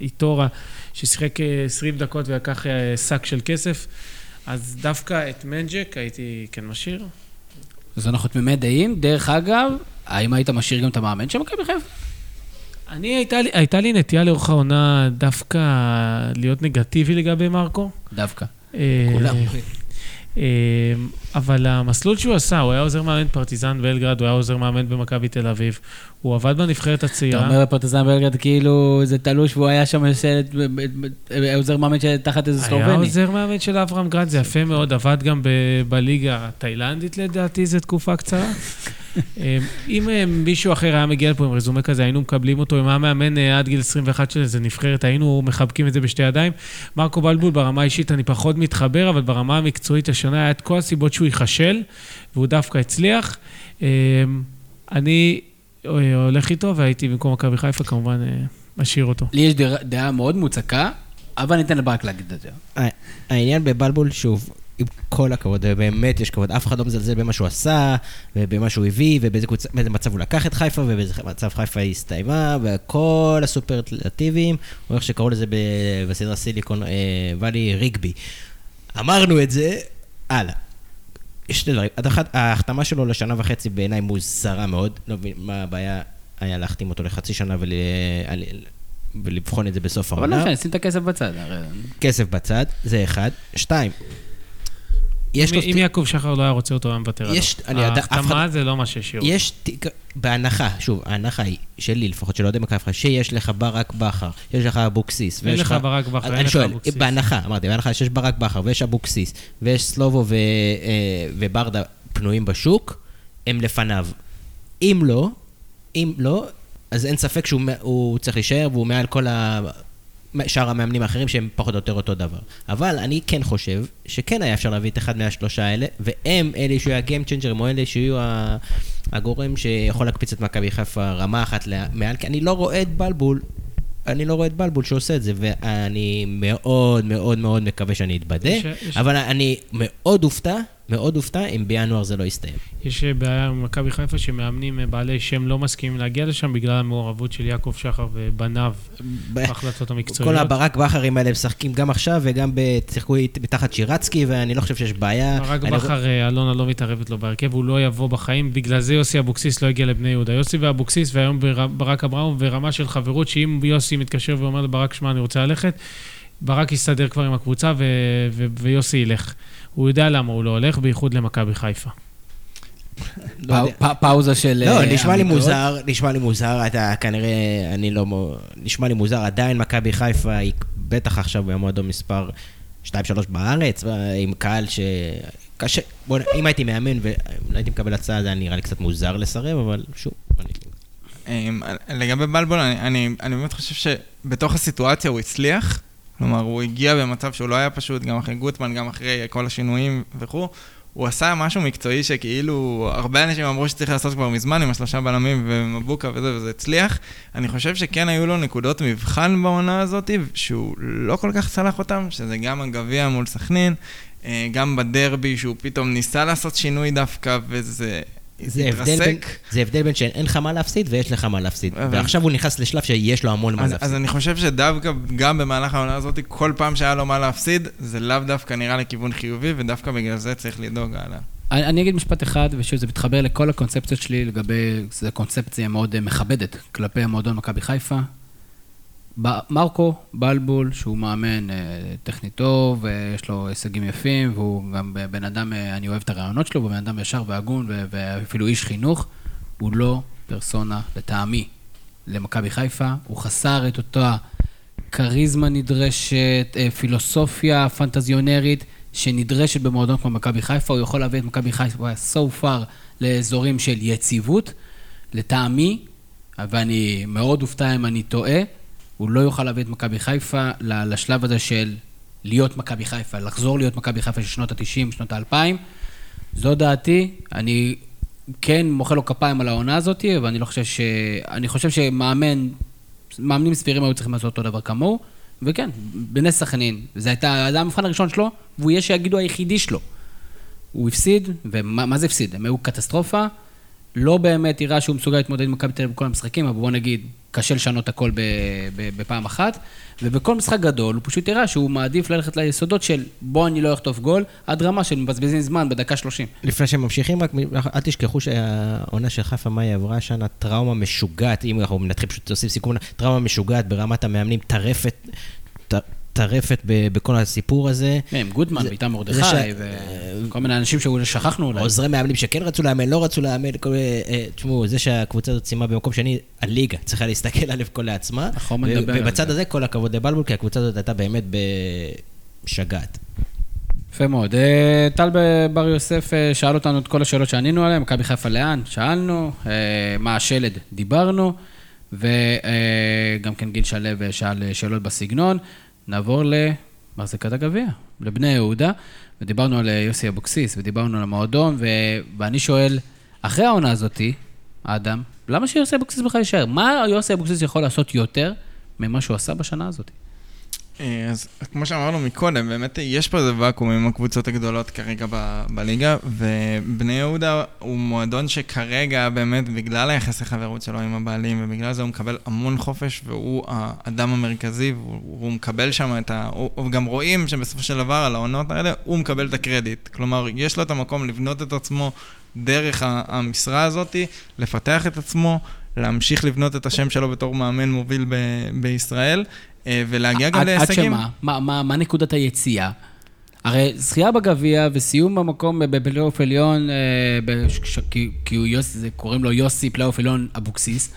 איטורה. ששיחק אה, 20 דקות ולקח אה, שק של כסף. אז דווקא את מנג'ק הייתי כן משאיר. אז אנחנו תמימי דעים. דרך אגב, האם היית משאיר גם את המאמן של מכבי חיפה? אני, הייתה לי, הייתה לי נטייה לאורך העונה דווקא להיות נגטיבי לגבי מרקו. דווקא. אה, כולם. אה, אבל המסלול שהוא עשה, הוא היה עוזר מאמן פרטיזן בלגרד, הוא היה עוזר מאמן במכבי תל אביב, הוא עבד בנבחרת אתה הצעירה. אומר בפרטיזן בלגרד כאילו זה תלוש והוא היה שם ב- עוזר מאמן תחת איזה היה סלובני. עוזר מאמן של אברם גרנט, זה יפה מאוד, עבד גם בליגה התאילנדית לדעתי, זו תקופה קצרה. אה, אם אה, מישהו אחר היה מגיע לפה עם רזומה כזה, היינו מקבלים אותו, אם היה מאמן אה, עד גיל 21 של איזה נבחרת, היינו מחבקים את זה בשתי ידיים. מרקו בלבול, ברמה האישית אני פחות מתחבר, אבל ברמה המקצועית השנה היה את כל הסיבות שהוא ייכשל, והוא דווקא הצליח. אני הולך איתו, והייתי במקום מכבי חיפה, כמובן, משאיר אותו. לי יש דעה- דעה מאוד מוצקה, אבל ניתן לברק להגיד את זה. העניין בבלבול, שוב, עם כל הכבוד, באמת יש כבוד, אף אחד לא מזלזל במה שהוא עשה, ובמה שהוא הביא, ובאיזה מצב הוא לקח את חיפה, ובאיזה מצב חיפה הסתיימה, וכל הסופרלטיבים, או איך שקראו לזה בסדרה סיליקון אה, ואלי ריגבי. אמרנו את זה, הלאה. יש שני דברים. ההחתמה שלו לשנה וחצי בעיניי מוזרה מאוד, לא מבין מה הבעיה היה להחתים אותו לחצי שנה ול... ולבחון את זה בסוף אבל העונה. לא משנה, שים את הכסף בצד. הרי- כסף בצד, זה אחד. שתיים, יש אם, לו... אם יעקב שחר לא היה רוצה אותו, הוא היה מוותר עליו. יש- אני יודע, אף ההחתמה אחד- זה לא מה שהשאירו. יש. בהנחה, שוב, ההנחה היא, שלי לפחות, של אוהדי מכבי חיפה, שיש לך ברק בכר, יש לך אבוקסיס, אין ויש לך ברק בכר, אין לך אבוקסיס. בהנחה, אמרתי, בהנחה שיש ברק בכר ויש אבוקסיס, ויש סלובו ו... אה, וברדה פנויים בשוק, הם לפניו. אם לא, אם לא, אז אין ספק שהוא צריך להישאר והוא מעל כל ה... שאר המאמנים האחרים שהם פחות או יותר אותו דבר. אבל אני כן חושב שכן היה אפשר להביא את אחד מהשלושה האלה, והם אלה שיהיו ה-game changer, או אלה שיהיו הגורם שיכול להקפיץ את מכבי חיפה רמה אחת מעל, כי אני לא רואה את בלבול, אני לא רואה את בלבול שעושה את זה, ואני מאוד מאוד מאוד מקווה שאני אתבדה, יש- אבל אני מאוד אופתע, מאוד אופתע אם בינואר זה לא יסתיים. יש אה, בעיה עם מכבי חיפה שמאמנים אה, בעלי שם לא מסכימים להגיע לשם בגלל המעורבות של יעקב שחר ובניו בהחלטות כל המקצועיות. הברק בכרים האלה משחקים גם עכשיו וגם שיחקו תחת שירצקי, ואני לא חושב שיש בעיה. ברק אני- בכר, אה, אלונה לא מתערבת לו בהרכב, הוא לא יבוא בחיים, בגלל זה יוסי אבוקסיס לא הגיע לבני יהודה. יוסי ואבוקסיס, והיום בר- ברק אברהם ברמה של חברות, שאם יוסי מתקשר ואומר לברק, שמע, אני רוצה ללכת, ברק יסתדר כבר עם הקבוצה ו- ו- ויוסי ילך. הוא יודע למה הוא לא הולך, בייחוד למכבי חיפה. לא פאוזה של... לא, אה, נשמע לי. מוזר, נשמע לי מוזר, אתה כנראה, אני לא, נשמע לי מוזר, עדיין מכבי חיפה היא בטח עכשיו במועדון מספר 2-3 בארץ, עם קהל ש... קשה, בוא, נ- אם הייתי מאמן ולא הייתי מקבל הצעה, זה היה נראה לי קצת מוזר לסרב, אבל שוב, אני... אמ, לגבי בלבול, אני, אני, אני באמת חושב שבתוך הסיטואציה הוא הצליח. כלומר, הוא הגיע במצב שהוא לא היה פשוט, גם אחרי גוטמן, גם אחרי כל השינויים וכו'. הוא עשה משהו מקצועי שכאילו, הרבה אנשים אמרו שצריך לעשות כבר מזמן עם השלושה בלמים ומבוקה וזה, וזה הצליח. אני חושב שכן היו לו נקודות מבחן בעונה הזאת, שהוא לא כל כך צלח אותם, שזה גם הגביע מול סכנין, אה, גם בדרבי, שהוא פתאום ניסה לעשות שינוי דווקא, וזה זה הבדל, בין. זה הבדל בין שאין לך מה להפסיד ויש לך מה להפסיד. אבל- ועכשיו הוא נכנס לשלב שיש לו המון מה אז, להפסיד. אז אני חושב שדווקא, גם במהלך העונה הזאת, כל פעם שהיה לו מה להפסיד, זה לאו דווקא נראה לכיוון חיובי, ודווקא בגלל זה צריך לדאוג הלאה. אני אני אגיד משפט אחד, ושזה מתחבר לכל הקונספציות שלי לגבי, זו קונספציה מאוד אה, מכבדת כלפי המועדון מכבי חיפה. מרקו בלבול, שהוא מאמן אה, טכני טוב, ויש לו הישגים יפים, והוא גם בן אדם, אה, אני אוהב את הרעיונות שלו, הוא בן אדם ישר והגון, ואפילו איש חינוך, הוא לא פרסונה, לטעמי, למכבי חיפה. הוא חסר את אותה כריזמה נדרשת, אה, פילוסופיה פנטזיונרית שנדרשת במועדון כמו מכבי חיפה, הוא יכול להביא את מכבי חיפה so far לאזורים של יציבות. לטעמי, ואני מאוד אופתע אם אני טועה, הוא לא יוכל להביא את מכבי חיפה לשלב הזה של להיות מכבי חיפה, לחזור להיות מכבי חיפה של שנות ה-90, שנות ה-2000. זו דעתי, אני כן מוחא לו כפיים על העונה הזאת, ואני לא חושב ש... אני חושב שמאמן, מאמנים סבירים היו צריכים לעשות אותו דבר כמוהו, וכן, בנס סכנין, זה הייתה, זה המבחן הראשון שלו, והוא יהיה שיגידו היחידי שלו. הוא הפסיד, ומה מה זה הפסיד? הם היו קטסטרופה, לא באמת הראה שהוא מסוגל להתמודד עם מכבי תל אביב בכל המשחקים, אבל בוא נגיד, קשה לשנות הכל בפעם אחת, ובכל משחק גדול הוא פשוט הראה שהוא מעדיף ללכת ליסודות של בוא אני לא אחטוף גול, עד רמה של מבזבזים זמן בדקה 30. לפני שממשיכים, רק אל תשכחו שהעונה של חיפה, היא עברה השנה? טראומה משוגעת, אם אנחנו מנתחים פשוט עושים סיכום, טראומה משוגעת ברמת המאמנים, טרפת, טרפת בכל הסיפור הזה. עם גודמן, זה מרדכי, ש- וכל מיני אנשים שאולי שכחנו אולי. עוזרי מאמנים שכן רצו לאמן, לא רצו לאמן, כל- אה, תשמעו, זה שהקבוצה הזאת סיימה במקום שני, הליגה צריכה להסתכל עליו כל לעצמה. נכון, ובצד זה. הזה, כל הכבוד לבלבול, כי הקבוצה הזאת הייתה באמת בשגעת. יפה מאוד. אה, טל בר יוסף אה, שאל אותנו את כל השאלות שענינו עליהן, מכבי חיפה לאן? שאלנו, אה, מה השלד? דיברנו, וגם כן גיל שלו אה, שאל אה, שאלות בסגנון. נעבור למחזיקת הגביע, לבני יהודה, ודיברנו על אה, יוסי אבוקסיס, ודיברנו על המועדון, ו... ואני שואל, אחרי העונה הזאתי, אדם, למה שיוסי אבוקסיס בכלל יישאר? מה יוסי אבוקסיס יכול לעשות יותר ממה שהוא עשה בשנה הזאת? אה, אז כמו שאמרנו מקודם, באמת יש פה איזה ואקום עם הקבוצות הגדולות כרגע ב- בליגה, ובני יהודה הוא מועדון שכרגע באמת, בגלל היחסי חברות שלו עם הבעלים, ובגלל זה הוא מקבל המון חופש, והוא האדם המרכזי, והוא הוא מקבל שם את ה... הוא- וגם רואים שבסופו של דבר, על העונות האלה, הוא מקבל את הקרדיט. כלומר, יש לו את המקום לבנות את עצמו דרך המשרה הזאת, לפתח את עצמו. להמשיך לבנות את השם שלו בתור מאמן מוביל ב- בישראל, ולהגיע גם להישגים. עד שמה? מה, מה, מה נקודת היציאה? הרי זכייה בגביע וסיום במקום בפלייאוף עליון, אה, כי, הוא יוסי, זה- קוראים לו יוסי פלייאוף עליון אבוקסיס,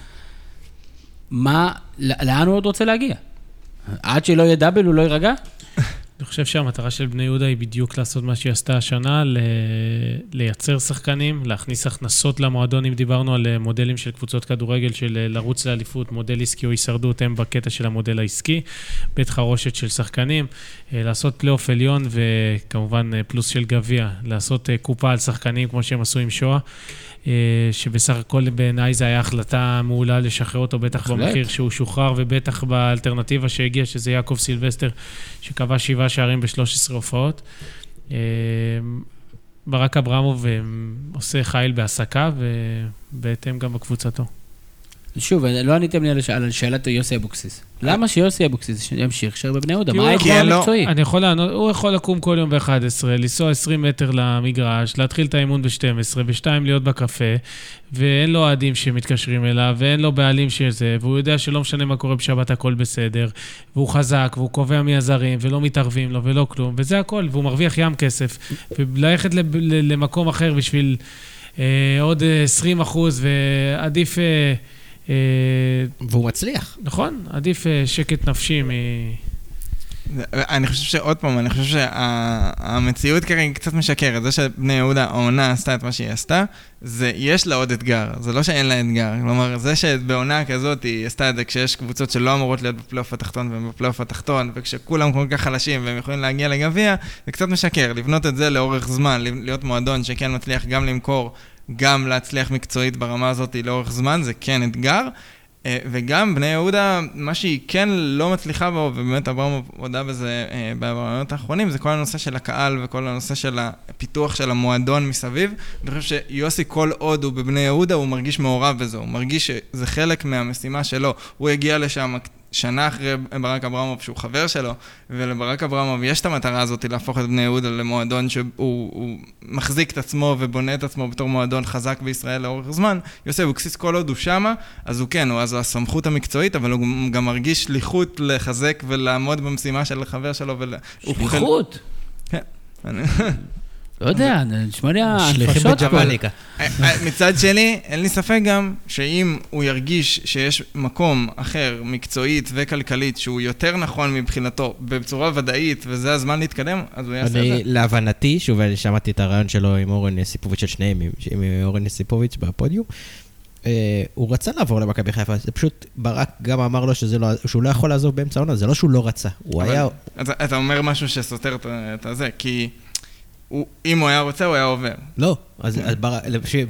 מה, לאן הוא עוד רוצה להגיע? עד שלא יהיה דאבל הוא לא יירגע? אני חושב שהמטרה של בני יהודה היא בדיוק לעשות מה שהיא עשתה השנה, ל... לייצר שחקנים, להכניס הכנסות למועדון, אם דיברנו על אה, מודלים של קבוצות כדורגל, של אה, לרוץ לאליפות, מודל עסקי או הישרדות, הם בקטע של המודל העסקי, בית חרושת של שחקנים, אה, לעשות פלייאוף עליון וכמובן פלוס של גביע, לעשות קופה על שחקנים כמו שהם עשו עם שואה. אה, שבסך הכל בעיניי זו הייתה החלטה מעולה לשחרר אותו, בטח בהחלט. במחיר שהוא שוחרר, ובטח באלטרנטיבה שהגיע, שזה יעקב סילבסטר, שקבע שבעה שערים ב-13 הופעות. אה, ברק אברמוב אה, עושה חיל בהעסקה, ובהתאם גם בקבוצתו. שוב, לא עניתם לי על שאלת יוסי אבוקסיס. למה שיוסי אבוקסיס ימשיך להישאר בבני יהודה? מה האתגר יכול- לא- המקצועי? אני יכול לענות, הוא יכול לקום כל יום ב-11, לנסוע 20 מטר למגרש, להתחיל את האימון ב-12, ב-2 להיות בקפה, ואין לו אוהדים שמתקשרים אליו, ואין לו בעלים שזה, והוא יודע שלא משנה מה קורה בשבת, הכל בסדר, והוא חזק, והוא קובע מי הזרים, ולא מתערבים לו, ולא כלום, וזה הכל, והוא מרוויח ים כסף. וללכת לב- ל- למקום אחר בשביל אה, עוד אה, 20 אחוז, ועדיף... אה, אה, והוא מצליח. נכון, עדיף אה, שקט נפשי מ... אני חושב שעוד פעם, אני חושב שהמציאות כרגע היא קצת משקרת. זה שבני יהודה, העונה עשתה את מה שהיא עשתה, זה, יש לה עוד אתגר, זה לא שאין לה אתגר. כלומר, זה שבעונה כזאת היא עשתה את זה כשיש קבוצות שלא אמורות להיות בפלייאוף התחתון והן בפלייאוף התחתון, וכשכולם כל כך חלשים והם יכולים להגיע לגביע, זה קצת משקר. לבנות את זה לאורך זמן, להיות מועדון שכן מצליח גם למכור, גם להצליח מקצועית ברמה הזאת לאורך זמן, זה כן אתגר. אה, וגם בני יהודה, מה שהיא כן לא מצליחה בו, ובאמת אברמוב הודה בזה אה, ברעיונות האחרונים, זה כל הנושא של הקהל וכל הנושא של הפיתוח של המועדון מסביב. אני חושב שיוסי, כל עוד הוא בבני יהודה, הוא מרגיש מעורב בזה, הוא מרגיש שזה חלק מהמשימה שלו. הוא הגיע לשם שנה אחרי ברק אברמוב, שהוא חבר שלו, ולברק אברמוב יש את המטרה הזאת להפוך את בני יהודה למועדון שהוא הוא מחזיק את עצמו ובונה את עצמו בתור מועדון חזק בישראל לאורך זמן. יוסי אבוקסיס, כל עוד הוא שמה, אז הוא כן, הוא אז הסמכות המקצועית, אבל הוא גם מרגיש שליחות לחזק ולעמוד במשימה של החבר שלו. ול... הוא שליחות. כן. אני- לא יודע, נשמע לי שליחים הנפשות פה. אה, אה, מצד שני, אין לי ספק גם שאם הוא ירגיש שיש מקום אחר, מקצועית וכלכלית, שהוא יותר נכון מבחינתו, בצורה ודאית, וזה הזמן להתקדם, אז הוא יעשה את אני, זה. להבנתי, שוב, אני שמעתי את הרעיון שלו עם אורן יסיפוביץ' של שניהם, עם- עם אורן יסיפוביץ' בפודיום. אה, הוא רצה לעבור למכבי חיפה, זה פשוט, ברק גם אמר לו שזה לא, שהוא לא יכול לעזוב באמצע העונה, זה לא שהוא לא רצה, הוא אבל היה... אתה, אתה אומר משהו שסותר את את הזה, כי הוא, אם הוא היה רוצה, הוא היה עובר. לא, אז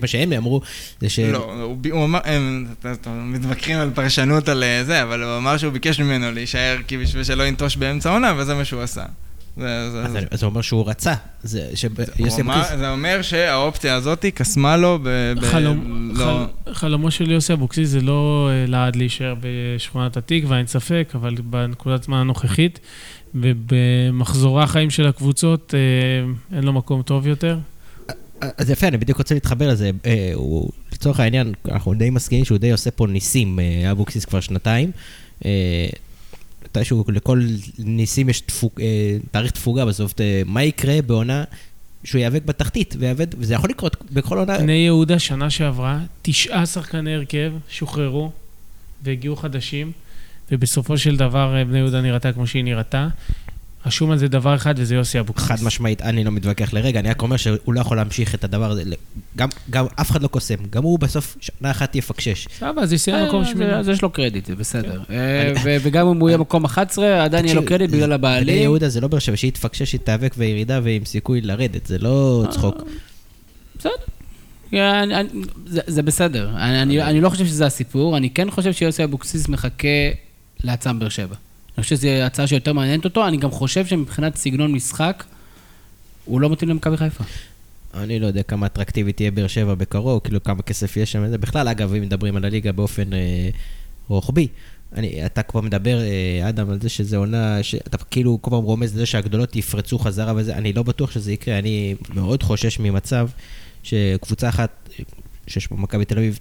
מה שהם אמרו, זה ש... לא, הוא, הוא אמר, הם, מתווכחים על פרשנות על אה, זה, אבל הוא אמר שהוא ביקש ממנו להישאר כי בשביל שלא ינטוש באמצע העונה, וזה מה שהוא עשה. זה, זה, אז זה, אומר שהוא רצה, זה שיוסי אמר, אבוקסיס... זה אומר שהאופציה הזאת קסמה לו ב... ב חלום- לא, חל- חלומו של יוסי אבוקסיס זה לא אה, לעד להישאר בשכונת התקווה, אין ספק, אבל בנקודת זמן הנוכחית ובמחזורי החיים של הקבוצות אה, אין לו מקום טוב יותר. אז יפה, אני בדיוק רוצה להתחבר לזה. אה, הוא, לצורך העניין, אנחנו די מסכימים שהוא די עושה פה ניסים, אה, אבוקסיס כבר שנתיים. מתישהו לכל ניסים יש תפוג, אה, תאריך תפוגה בסוף. אה, מה יקרה בעונה שהוא ייאבק בתחתית, ויאבד, וזה יכול לקרות בכל עונה. בני יהודה שנה שעברה, תשעה שחקני הרכב שוחררו והגיעו חדשים, ובסופו של דבר אה, בני יהודה נראתה כמו שהיא נראתה. רשום על זה דבר אחד, וזה יוסי אבוקסיס. חד משמעית, אני לא מתווכח לרגע, אני רק אומר שהוא לא יכול להמשיך את הדבר הזה. גם, גם אף אחד לא קוסם, גם הוא בסוף שנה אחת יפקשש. סבבה, אז יסיים מקום אה, שמיני. אז יש לו קרדיט, זה בסדר. אה, ו- וגם אם הוא יהיה מקום 11, עדיין יהיה לו קרדיט בגלל הבעלים. יהודה זה לא באר שבע, שהיא תפקשש, היא תיאבק בירידה ועם סיכוי לרדת, זה לא צחוק. בסדר. אה, אני- אני- זה- זה בסדר. אני- אני אני לא חושב שזה הסיפור, אני כן חושב שיוסי אבוקסיס מחכה להצעה מבאר שבע. אני חושב שזו הצעה שיותר מעניינת אותו, אני גם חושב שמבחינת סגנון משחק, הוא לא מתאים למכבי חיפה. אני לא יודע כמה אטרקטיבית תהיה באר שבע בקרוב, כאילו כמה כסף יש שם. בכלל, אגב, אם מדברים על הליגה באופן אה, רוחבי, אני, אתה כבר מדבר, אה, אדם, על זה שזה עונה, שאתה כאילו כל פעם רומז לזה שהגדולות יפרצו חזרה וזה, אני לא בטוח שזה יקרה, אני מאוד חושש ממצב שקבוצה אחת, אה, שיש פה מכבי תל אביב,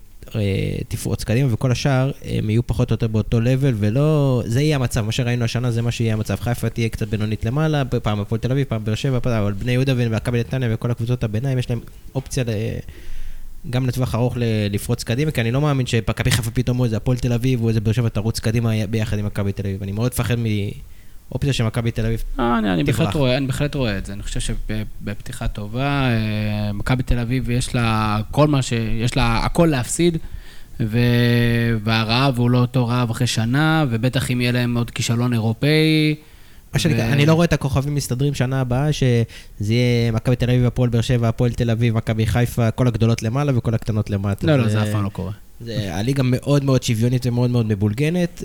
תפרוץ קדימה, וכל השאר הם יהיו פחות או יותר באותו לבל, ולא... זה יהיה המצב, מה שראינו השנה זה מה שיהיה המצב. חיפה תהיה קצת בינונית למעלה, פעם הפועל תל אביב, פעם באר שבע, אבל בני יהודה ומכבי נתניה וכל הקבוצות הביניים, יש להם אופציה ל... גם לטווח ארוך לפרוץ קדימה, כי אני לא מאמין שמכבי חיפה פתאום הוא איזה הפועל תל אביב או איזה באר שבע תרוץ קדימה ביחד עם מכבי תל אביב. אני מאוד מפחד מאופציה שמכבי תל אביב. אה, אני, אני, תברח. בהחלט רואה, אני בהחלט רואה את זה. אני חושב שבפתיחה טובה, אה, מכבי תל אביב יש לה כל מה ש... יש לה הכל להפסיד, ו... והרעב הוא לא אותו רעב אחרי שנה, ובטח אם יהיה להם עוד כישלון אירופאי. מה שנקרא, אני לא רואה את הכוכבים מסתדרים שנה הבאה, שזה יהיה מכבי תל אביב, הפועל באר שבע, הפועל תל אביב, מכבי חיפה, כל הגדולות למעלה וכל הקטנות למטה. לא, לא, זה אף פעם לא קורה. הליגה מאוד מאוד שוויונית ומאוד מאוד מבולגנת.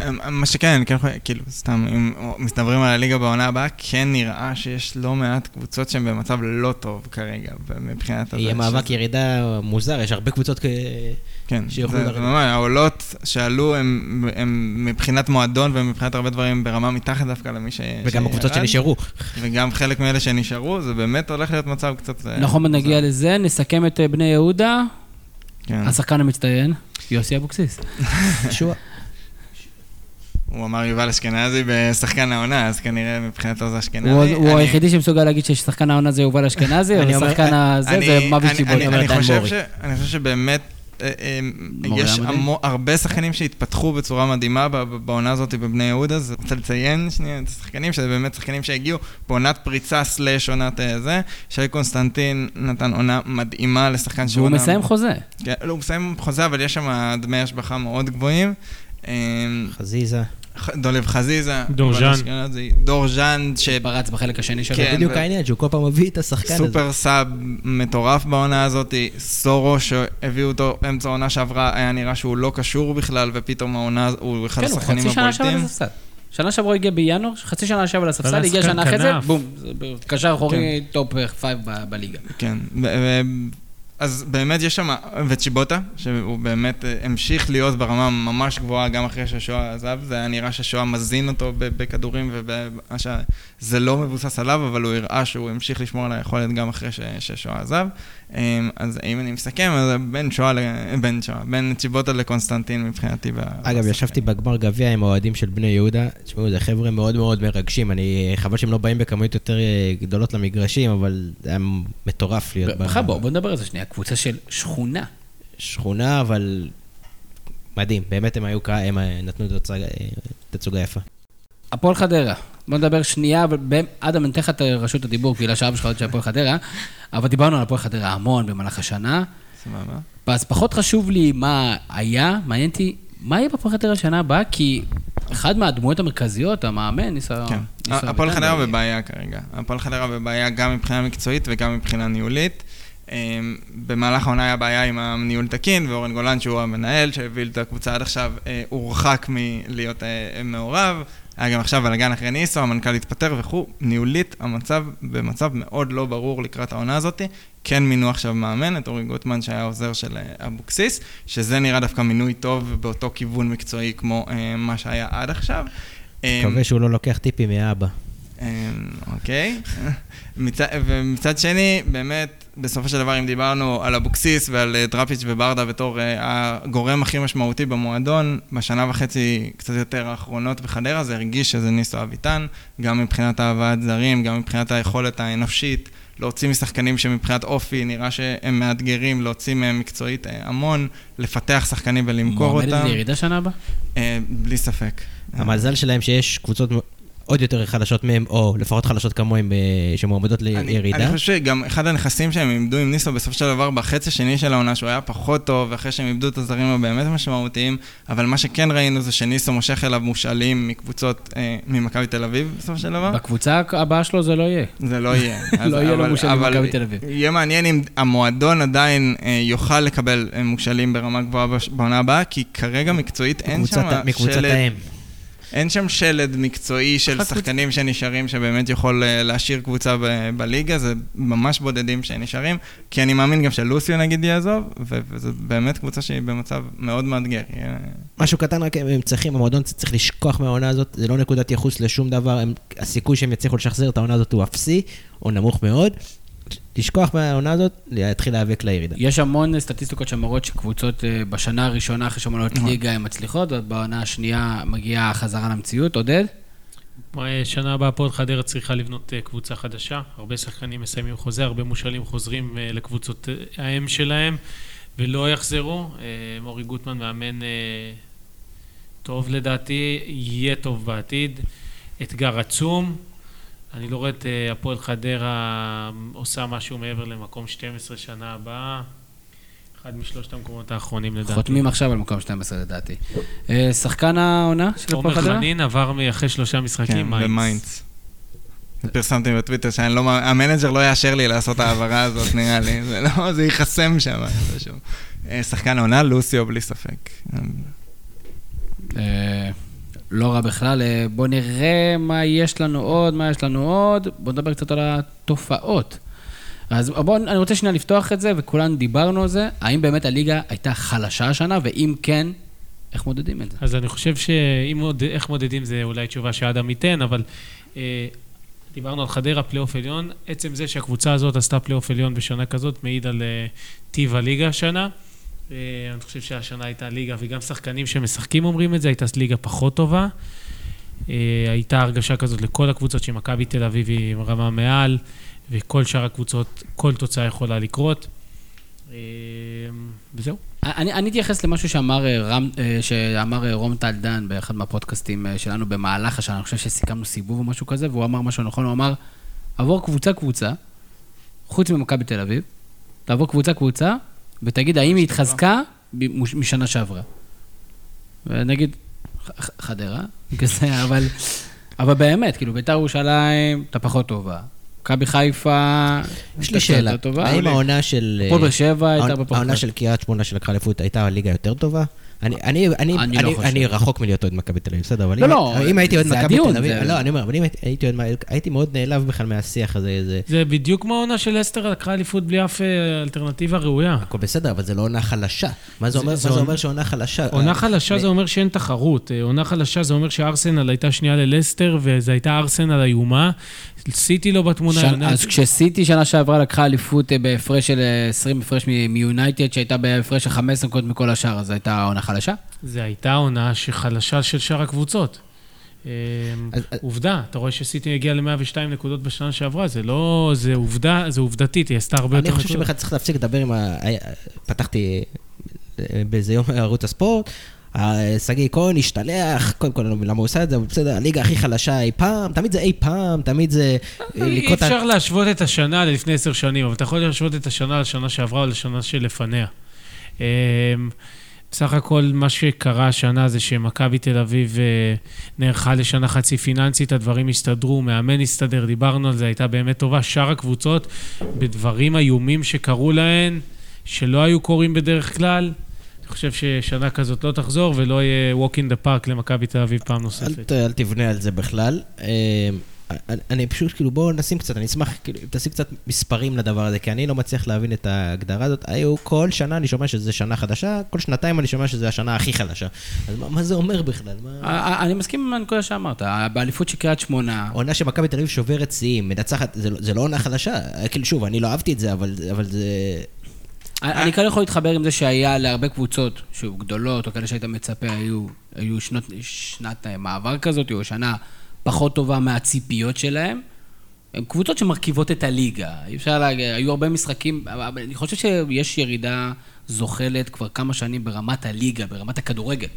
אה, מה שכן, אני כן יכול, כאילו, סתם, אם מסתברים על הליגה בעונה הבאה, כן נראה שיש לא מעט קבוצות שהן במצב לא טוב כרגע, מבחינת הזה. יהיה מאבק שזה- ירידה מוזר, יש הרבה קבוצות כ... כן, שיוכלו זה, לרדת. ממש, העולות שעלו הם, הם מבחינת מועדון ומבחינת הרבה דברים ברמה מתחת דווקא למי ש... וגם הקבוצות שנשארו. וגם חלק מאלה שנשארו, זה באמת הולך להיות מצב קצת... אה, נכון, נגיע. לזה, נסכם את אה, בני יהודה, כן. השחקן המצטיין, יוסי אבוקסיס. הוא אמר יובל אשכנזי בשחקן העונה, אז כנראה מבחינתו זה אשכנזי. הוא היחידי שמסוגל להגיד ששחקן העונה זה יובל אשכנזי, אומר- ושחקן הזה זה מוות אני דן חושב מורי. אני חושב שבאמת... אה, אה, יש? המו- הרבה שחקנים שהתפתחו בצורה מדהימה בעונה הזאת בבני יהודה, אז רוצה לציין שנייה את השחקנים, שזה באמת שחקנים שהגיעו בעונת פריצה slash עונת אה, זה. שי קונסטנטין נתן עונה מדהימה לשחקן שהוא... והוא מסיים חוזה. כן, לא, הוא מסיים חוזה, אבל יש שם דמי השבחה מאוד גבוהים. אה, חזיזה. דולב חזיזה. דורז'אן. דורז'אן. שפרץ בחלק השני שלו. כן, בדיוק העניין, שהוא כל פעם מביא את השחקן הזה. סופר sub מטורף בעונה הזאת, סורו שהביאו אותו באמצע העונה שעברה, היה נראה שהוא לא קשור בכלל, ופתאום העונה, הוא אחד כן, הוא השחקנים חצי שנה הבולטים. הספסל. שנה שעברה הגיע בינואר, חצי שנה ישב על הספסל, הגיע שנה אחרי זה. בום, קשר אחורי top 5 בליגה. כן, ו- ו- אז באמת יש שם, וצ'יבוטה, שהוא באמת אה, המשיך להיות ברמה ממש גבוהה גם אחרי ששואה עזב, זה היה נראה ששואה מזין אותו בכדורים, וזה לא מבוסס עליו, אבל הוא הראה שהוא המשיך לשמור על היכולת גם אחרי ש- ששואה עזב. אמ, אז אם אני מסכם, אז בין שואה, בין שואה, בין צ'יבוטה לקונסטנטין מבחינתי. ב- אגב. ישבתי בגמר גביע עם האוהדים של בני יהודה. תשמעו, זה חבר'ה מאוד מאוד מרגשים. אני, חבל שהם לא באים בכמויות יותר אה, גדולות למגרשים, אבל זה היה מטורף להיות בכלל, בוא בוא נדבר על זה שנייה. קבוצה של שכונה. שכונה, אבל מדהים. באמת הם היו, הם אה, נתנו תצוגה- אה, תצוגה יפה. הפועל חדרה. בוא נדבר שנייה, אדם, אני אתן לך את רשות הדיבור, כי לשאר שלך עוד של הפועל חדרה, אבל דיברנו על הפועל חדרה המון במהלך השנה. סבבה. אז פחות חשוב לי מה היה, מעניין אותי, מה יהיה בפועל חדרה שנה הבאה, כי אחד מהדמויות המרכזיות, המאמן, ניסה... כן. הפועל חדרה בבעיה כרגע. הפועל חדרה בבעיה גם מבחינה מקצועית וגם מבחינה ניהולית. אמ, במהלך העונה היה בעיה עם הניהול תקין, ואורן גולן, שהוא המנהל שהוביל את הקבוצה עד עכשיו, אה, הורחק מלהיות אה, מעורב. היה גם עכשיו בלאגן אחרי ניסו, המנכ"ל התפטר וכו'. ניהולית, המצב במצב מאוד לא ברור לקראת העונה הזאת. כן מינו עכשיו מאמן, את אורי גוטמן שהיה עוזר של אה, אבוקסיס, שזה נראה דווקא מינוי טוב באותו כיוון מקצועי כמו אה, מה שהיה עד עכשיו. אמ, מקווה שהוא לא לוקח טיפים מאבא. אמ, אוקיי. מצד, ומצד שני, באמת, בסופו של דבר, אם דיברנו על אבוקסיס ועל אה, דראפיץ' וברדה בתור אה, הגורם הכי משמעותי במועדון, בשנה וחצי קצת יותר האחרונות בחדרה, זה הרגיש שזה ניסו אביטן, גם מבחינת הבאת זרים, גם מבחינת היכולת האנושית, להוציא משחקנים שמבחינת אופי נראה שהם מאתגרים, להוציא מהם מקצועית אה, המון, לפתח שחקנים ולמכור אותם. מועמדת לירידה שנה הבאה? אה, בלי ספק. המזל שלהם שיש קבוצות עוד יותר חלשות מהם, או לפחות חלשות כמוהם, אה, שמועמדות אני, לירידה. אני חושב שגם אחד הנכסים שהם איבדו עם ניסו בסופו של דבר בחצי השני של העונה, שהוא היה פחות טוב, אחרי שהם איבדו את הזרים הבאמת משמעותיים, אבל מה שכן ראינו זה שניסו מושך אליו מושאלים מקבוצות, אה, ממכבי תל אביב בסופו של דבר. בקבוצה הבאה שלו זה לא יהיה. זה לא יהיה. אז- לא יהיה לו מושאלים ממכבי תל אביב. יהיה מעניין אם המועדון עדיין אה, יוכל לקבל אה, מושאלים ברמה גבוהה בעונה הבאה, כי כרגע מקצועית אין שם מקבוצת האם. אין שם שלד מקצועי של שחקנים שנשארים, שבאמת יכול אה, להשאיר קבוצה ב- בליגה, זה ממש בודדים שנשארים, כי אני מאמין גם שלוסיו נגיד יעזוב, ו- וזו באמת קבוצה שהיא במצב מאוד מאתגר. משהו קטן רק הם צריכים, המועדון צריך לשכוח מהעונה הזאת, זה לא נקודת ייחוס לשום דבר, הם, הסיכוי שהם יצליחו לשחזר את העונה הזאת הוא אפסי, או נמוך מאוד. לשכוח מהעונה הזאת, להתחיל להיאבק לירידה. יש המון סטטיסטיקות שמראות שקבוצות אה, בשנה הראשונה אחרי שהן עולות נכון. ליגה הן מצליחות, ובעונה השנייה מגיעה חזרה למציאות. עודד? שנה הבאה הפועל חדרה צריכה לבנות אה, קבוצה חדשה. הרבה שחקנים מסיימים חוזה, הרבה מושאלים חוזרים אה, לקבוצות אה, האם שלהם ולא יחזרו. אה, מורי גוטמן מאמן אה, טוב לדעתי, יהיה טוב בעתיד. אתגר עצום. אני לא רואה את אה, הפועל חדרה עושה משהו מעבר למקום 12 שנה הבאה. אחד משלושת המקומות האחרונים לדעתי. חותמים עכשיו על מקום 12 לדעתי. אה, שחקן העונה של הפועל עומר חדרה? חנן ממן עבר אחרי שלושה משחקים, כן, minds. ב minds. פרסמתי בטוויטר שאני לא, המנג'ר לא יאשר לי לעשות את ההעברה הזאת, נראה לי. זה לא, זה ייחסם שם. אה, שחקן העונה, לוסיו בלי ספק. לא רע בכלל. אה, בואו נראה מה יש לנו עוד, מה יש לנו עוד. בואו נדבר קצת על התופעות. אז בואו, אני רוצה שנייה לפתוח את זה, וכולנו דיברנו על זה. האם באמת הליגה הייתה חלשה השנה, ואם כן, איך מודדים את זה? אז אני חושב שאם מוד... איך מודדים זה אולי תשובה שאדם ייתן, אבל אה, דיברנו על חדרה, פלייאוף עליון. עצם זה שהקבוצה הזאת עשתה פלייאוף עליון בשנה כזאת, מעיד על אה, טיב הליגה השנה. אה, אני חושב שהשנה הייתה ליגה, וגם שחקנים שמשחקים אומרים את זה, הייתה ליגה פחות טובה. אה, הייתה הרגשה כזאת לכל הקבוצות שמכבי תל אביב היא רמה מעל, וכל שאר הקבוצות, כל תוצאה יכולה לקרות. אה, וזהו. אני, אתייחס למשהו שאמר, רם, שאמר רום טל דן באחד מהפודקאסטים שלנו במהלך השנה, אני חושב שסיכמנו סיבוב או משהו כזה, והוא אמר משהו נכון, הוא אמר, עבור קבוצה-קבוצה, חוץ ממכבי תל אביב, תעבור קבוצה-קבוצה, ותגיד האם היא התחזקה משנה שעברה. ונגיד, חדרה, כזה, אבל, אבל באמת, כאילו, ביתר ירושלים, אתה פחות טובה. מכבי חיפה, יש לי שאלה. האם העונה של... הפועל באר שבע הייתה העונה- בפחות. העונה של קריית שמונה שלקחה אליפות הייתה ליגה יותר טובה? אני, אני, אני, אני לא אני. אני רחוק מלהיות אוהד מכבי תל אביב, בסדר, אבל לא, אם, לא, אם הייתי אוהד מכבי תל אביב, זה- לא, אני אומר, אבל אם הייתי- אוהד, הייתי מאוד נעלב בכלל מהשיח הזה, זה... זה בדיוק כמו העונה של אסטר, לקחה אליפות בלי אף אה, אלטרנטיבה ראויה. הכל בסדר, אבל זה לא עונה חלשה. מה זה זה- אומר, זה מה זה אומר שעונה חלשה? עונה אה, חלשה זה אומר שאין תחרות. אה, עונה חלשה זה אומר שארסנל הייתה שנייה ללסטר, וזו הייתה ארסנל איומה. סיטי לא בתמונה. שנ- יונייטד- אז כשסיטי שנה שעברה לקחה אליפות אה, בהפרש של אה, 20 הפרש מ- מיונייטד, שהייתה בהפרש של 15 נקודות מכל השאר, אז הייתה עונה חלשה? זו הייתה עונה שחלשה של שאר הקבוצות. אה, אז- עובדה, אתה רואה שסיטי הגיעה ל-102 נקודות בשנה שעברה, זה לא... זה עובדה, זה עובדתית, היא עשתה הרבה יותר אני נקודות. חושב שבכלל צריך להפסיק לדבר עם ה... פתחתי אה, באיזה יום ערוץ הספורט, אה, שגיא כהן השתלח, קודם כל, למה הוא עושה את זה, אבל בסדר, הליגה הכי חלשה אי פעם, תמיד זה אי פעם, תמיד זה... אה, אי אפשר להשוות את השנה ללפני עשר שנים, אבל אתה יכול להשוות את השנה לשנה שעברה או לשנה שלפניה. בסך הכל, מה שקרה השנה זה שמכבי תל אביב אה, נערכה לשנה חצי פיננסית, הדברים הסתדרו, מאמן הסתדר, דיברנו על זה, הייתה באמת טובה. שאר הקבוצות, בדברים איומים שקרו להן, שלא היו קורים בדרך כלל, חושב ששנה כזאת לא תחזור ולא יהיה walk in the park למכבי תל אביב פעם אל, נוספת. ת- אל תבנה על זה בכלל. אה, אני, אני פשוט, כאילו, בואו נשים קצת, אני אשמח, כאילו, אם תשים קצת מספרים לדבר הזה, כי אני לא מצליח להבין את ההגדרה הזאת. היו, כל שנה אני שומע שזה שנה חדשה, כל שנתיים אני שומע שזה השנה הכי חדשה. אז מה, מה זה אומר בכלל? מה... אה, אני מסכים עם הנקודה שאמרת, באליפות של קריית שמונה, עונה שמכבי תל אביב שוברת שיאים, מנצחת, זה, לא- זה לא עונה חדשה. כאילו, שוב, אני לא אהבתי את זה, אבל, אבל זה... אני כאן יכול להתחבר עם זה שהיה להרבה קבוצות, שהיו גדולות, או כאלה שהיית מצפה, היו, היו שנות, שנת אה, מעבר כזאת, או שנה פחות טובה מהציפיות שלהם. הן קבוצות שמרכיבות את הליגה. אי אפשר להגיד, היו הרבה משחקים, אבל אני חושב שיש ירידה זוחלת כבר כמה שנים ברמת הליגה, ברמת הכדורגל,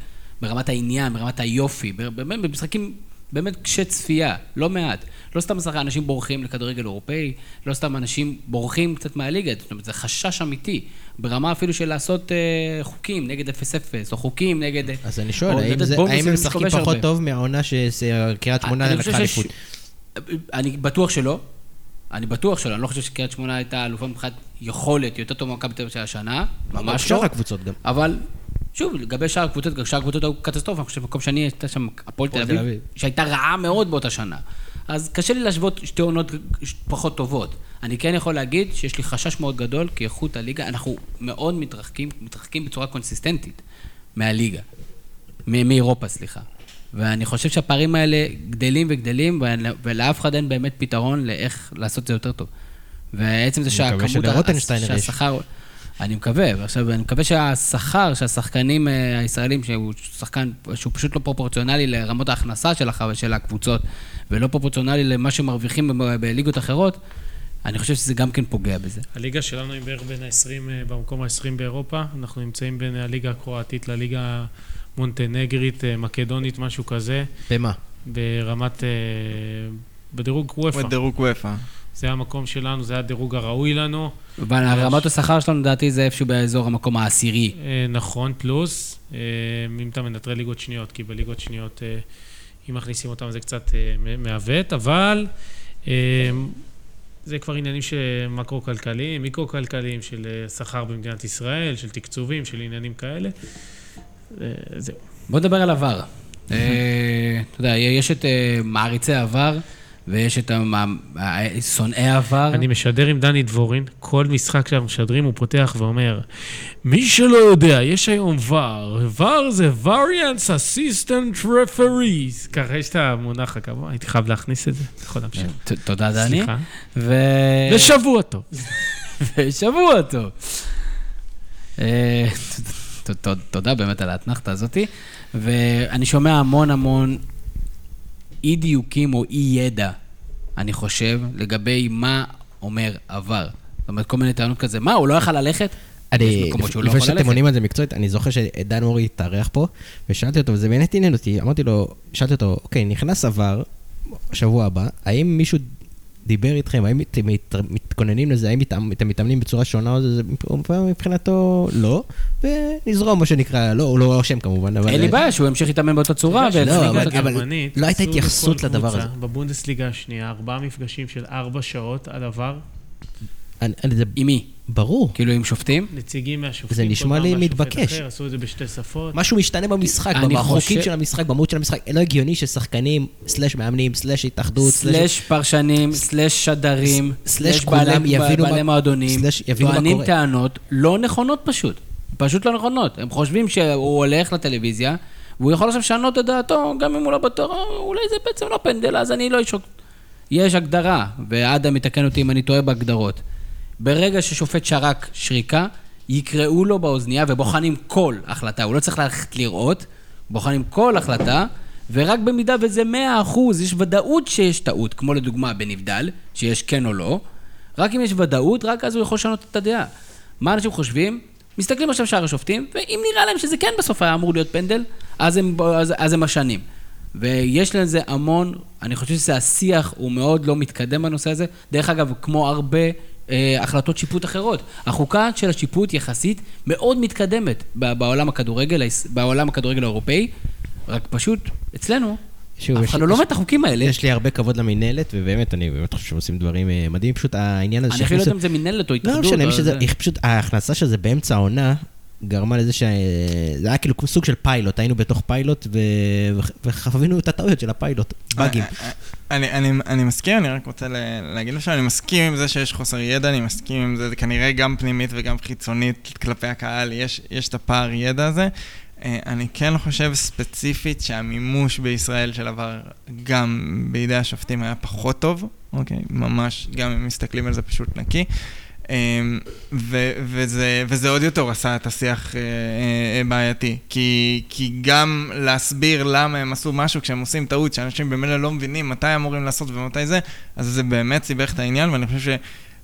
ברמת העניין, ברמת היופי, באמת במשחקים באמת קשי צפייה, לא מעט. לא סתם משחק, אנשים בורחים לכדורגל אירופאי, לא סתם אנשים בורחים קצת מהליגה, זאת אומרת, זה חשש אמיתי, ברמה אפילו של לעשות אה, חוקים נגד 0-0, או חוקים נגד... אז אני שואל, האם, זה, האם הם משחקים פחות הרבה. טוב מהעונה שקריית שמונה לקחה אליפות? אני בטוח שלא. אני בטוח שלא. אני לא חושב שקריית שמונה הייתה אלופה מבחינת יכולת יותר טוב ממכבי תל אביב של השנה. ממש שאר לא. הקבוצות גם. אבל, שוב, לגבי שאר הקבוצות, שאר הקבוצות היו קטסטרופה. אני חושב שבמקום שני הייתה שם הפועל תל אביב. שהייתה רעה מאוד באותה שנה. אז קשה לי להשוות שתי עונות פחות טובות. אני כן יכול להגיד שיש לי חשש מאוד גדול, כי איכות הליגה, אנחנו מאוד מתרחקים, מתרחקים בצורה קונסיסטנטית מהליגה. מאירופה, סליחה. ואני חושב שהפערים האלה גדלים וגדלים, ול- ולאף אחד אין באמת פתרון לאיך לעשות את זה יותר טוב. ועצם זה אני מקווה שהכמות... שלרוטנשטיינר יש. אני מקווה, ועכשיו אני מקווה שהשכר שהשחקנים אה, הישראלים, שהוא שחקן, שהוא פשוט לא פרופורציונלי לרמות ההכנסה של, הח... של הקבוצות, ולא פרופורציונלי למה שמרוויחים בליגות אחרות, אני חושב שזה גם כן פוגע בזה. הליגה שלנו היא בערך בין ה-20, במקום ה-20 באירופה. אנחנו נמצאים בין הליגה הקרואטית לליגה המונטנגרית, אה, מקדונית, משהו כזה, במה? ברמת... אה, בדירוג וופא. בדירוג וופא. זה המקום שלנו, זה הדירוג הראוי לנו. ורמת השכר שלנו, לדעתי, זה איפשהו באזור המקום העשירי. אה, נכון, פלוס, אה, אם אתה מנטרל ליגות שניות, כי בליגות שניות, אה, אם מכניסים אותם זה קצת אה, מעוות, אבל אה, זה כבר עניינים של מקרו-כלכליים, מיקרו-כלכליים, של אה, שכר במדינת ישראל, של תקצובים, של עניינים כאלה. אה, זהו. בוא נדבר על עבר. אה, אתה יודע, יש את אה, מעריצי עבר, ויש את שונאי עבר. אני משדר עם דני דבורין, כל משחק שאנחנו משדרים הוא פותח ואומר, מי שלא יודע, יש היום VAR, VAR זה variance assistant referees. ככה יש את המונח הקבוע, הייתי חייב להכניס את זה, יכול להמשיך. תודה, דני. סליחה. ו... ושבוע טוב. ושבוע טוב. אה, תודה באמת על האתנחתא הזאתי. ואני שומע המון המון אי-דיוקים או אי-ידע, אני חושב, לגבי מה אומר עבר. זאת אומרת, כל מיני טענות כזה, מה, הוא לא יכל ללכת? אני, לא לפני שאתם. עונים על זה מקצועית, אני זוכר שדן אורי התארח פה, ושאלתי אותו, וזה באמת עניין אותי, אמרתי לו, שאלתי אותו, אוקיי, נכנס עבר, שבוע הבא, האם מישהו דיבר איתכם, האם אתם מת- מתכוננים לזה, האם אתם מתאמנים בצורה שונה, או זה- זה מבחינתו לא, ונזרום, מה שנקרא, לא, הוא לא אשם כמובן, אבל... אין לי בעיה שהוא ימשיך להתאמן באותה צורה. אבל- לא הייתה התייחסות לדבר הזה. בבונדסליגה השנייה, ארבעה מפגשים של ארבע שעות על עבר. עם מי? ברור. כאילו עם שופטים? נציגים מהשופטים. זה נשמע לי מתבקש. אחר, עשו את זה בשתי שפות. משהו משתנה במשחק, אני בחוקים חושב- של המשחק, במהות של המשחק. לא הגיוני ששחקנים, סלאש מאמנים, סלאש התאחדות, סלאש פרשנים, סלאש שדרים, כולם בעלי- יבינו בעלי מה- מועדונים, סלאש יבינו מה טוענים קורה. טענות לא נכונות פשוט. פשוט לא נכונות. הם חושבים שהוא הולך לטלוויזיה, והוא יכול עכשיו לשנות את דעתו, גם אם הוא לא בטוח, "אה, אולי זה בעצם לא פנדל, אז אני לא אשוק. יש הגדרה, ואדם יתקן אותי אם אני טועה בהגדרות. ברגע ששופט שרק שריקה, יקראו לו באוזנייה ובוחנים כל החלטה. הוא לא צריך ללכת לראות, בוחנים כל החלטה, ורק במידה וזה 100%, יש ודאות שיש טעות, כמו לדוגמה בנבדל, שיש כן או לא, רק אם יש ודאות, רק אז הוא יכול לשנות את הדעה. מה אנשים חושבים? מסתכלים עכשיו שער השופטים, ואם נראה להם שזה כן בסוף היה אמור להיות פנדל, אז הם, אז, אז הם משנים. ויש לזה המון, אני חושב שזה השיח, הוא מאוד לא מתקדם בנושא הזה. דרך אגב, כמו הרבה אה, החלטות שיפוט אחרות. החוקה של השיפוט יחסית מאוד מתקדמת בעולם הכדורגל, בעולם הכדורגל האירופאי, רק פשוט, אצלנו, שוב, אף אחד לא לומד את החוקים האלה. יש לי הרבה כבוד למינהלת, ובאמת, אני באמת חושב שהם עושים דברים אה, מדהימים. פשוט העניין הזה אני אפילו לא יודע אם זה מינהלת או לא התאחדות. משנה, שזה, זה. איך פשוט ההכנסה של זה באמצע העונה גרמה לזה שזה היה כאילו סוג של פיילוט, היינו בתוך פיילוט ו... וחווינו את הטעויות של הפיילוט, באגים. אה, אני, אני, אני מסכים, אני רק רוצה להגיד לך שאני מסכים עם זה שיש חוסר ידע, אני מסכים עם זה, זה כנראה גם פנימית וגם חיצונית כלפי הקהל, יש, יש את הפער ידע הזה. אה, אני כן חושב ספציפית שהמימוש בישראל של עבר גם בידי השופטים היה פחות טוב, אוקיי? ממש, גם אם מסתכלים על זה פשוט נקי. אמ, וזה, עוד יותר עשה את השיח אה, אה, בעייתי. כי, כי גם להסביר למה הם עשו משהו כשהם עושים טעות, שאנשים במילא לא מבינים מתי אמורים לעשות ומתי זה, אז זה באמת סיבך את העניין, ואני חושב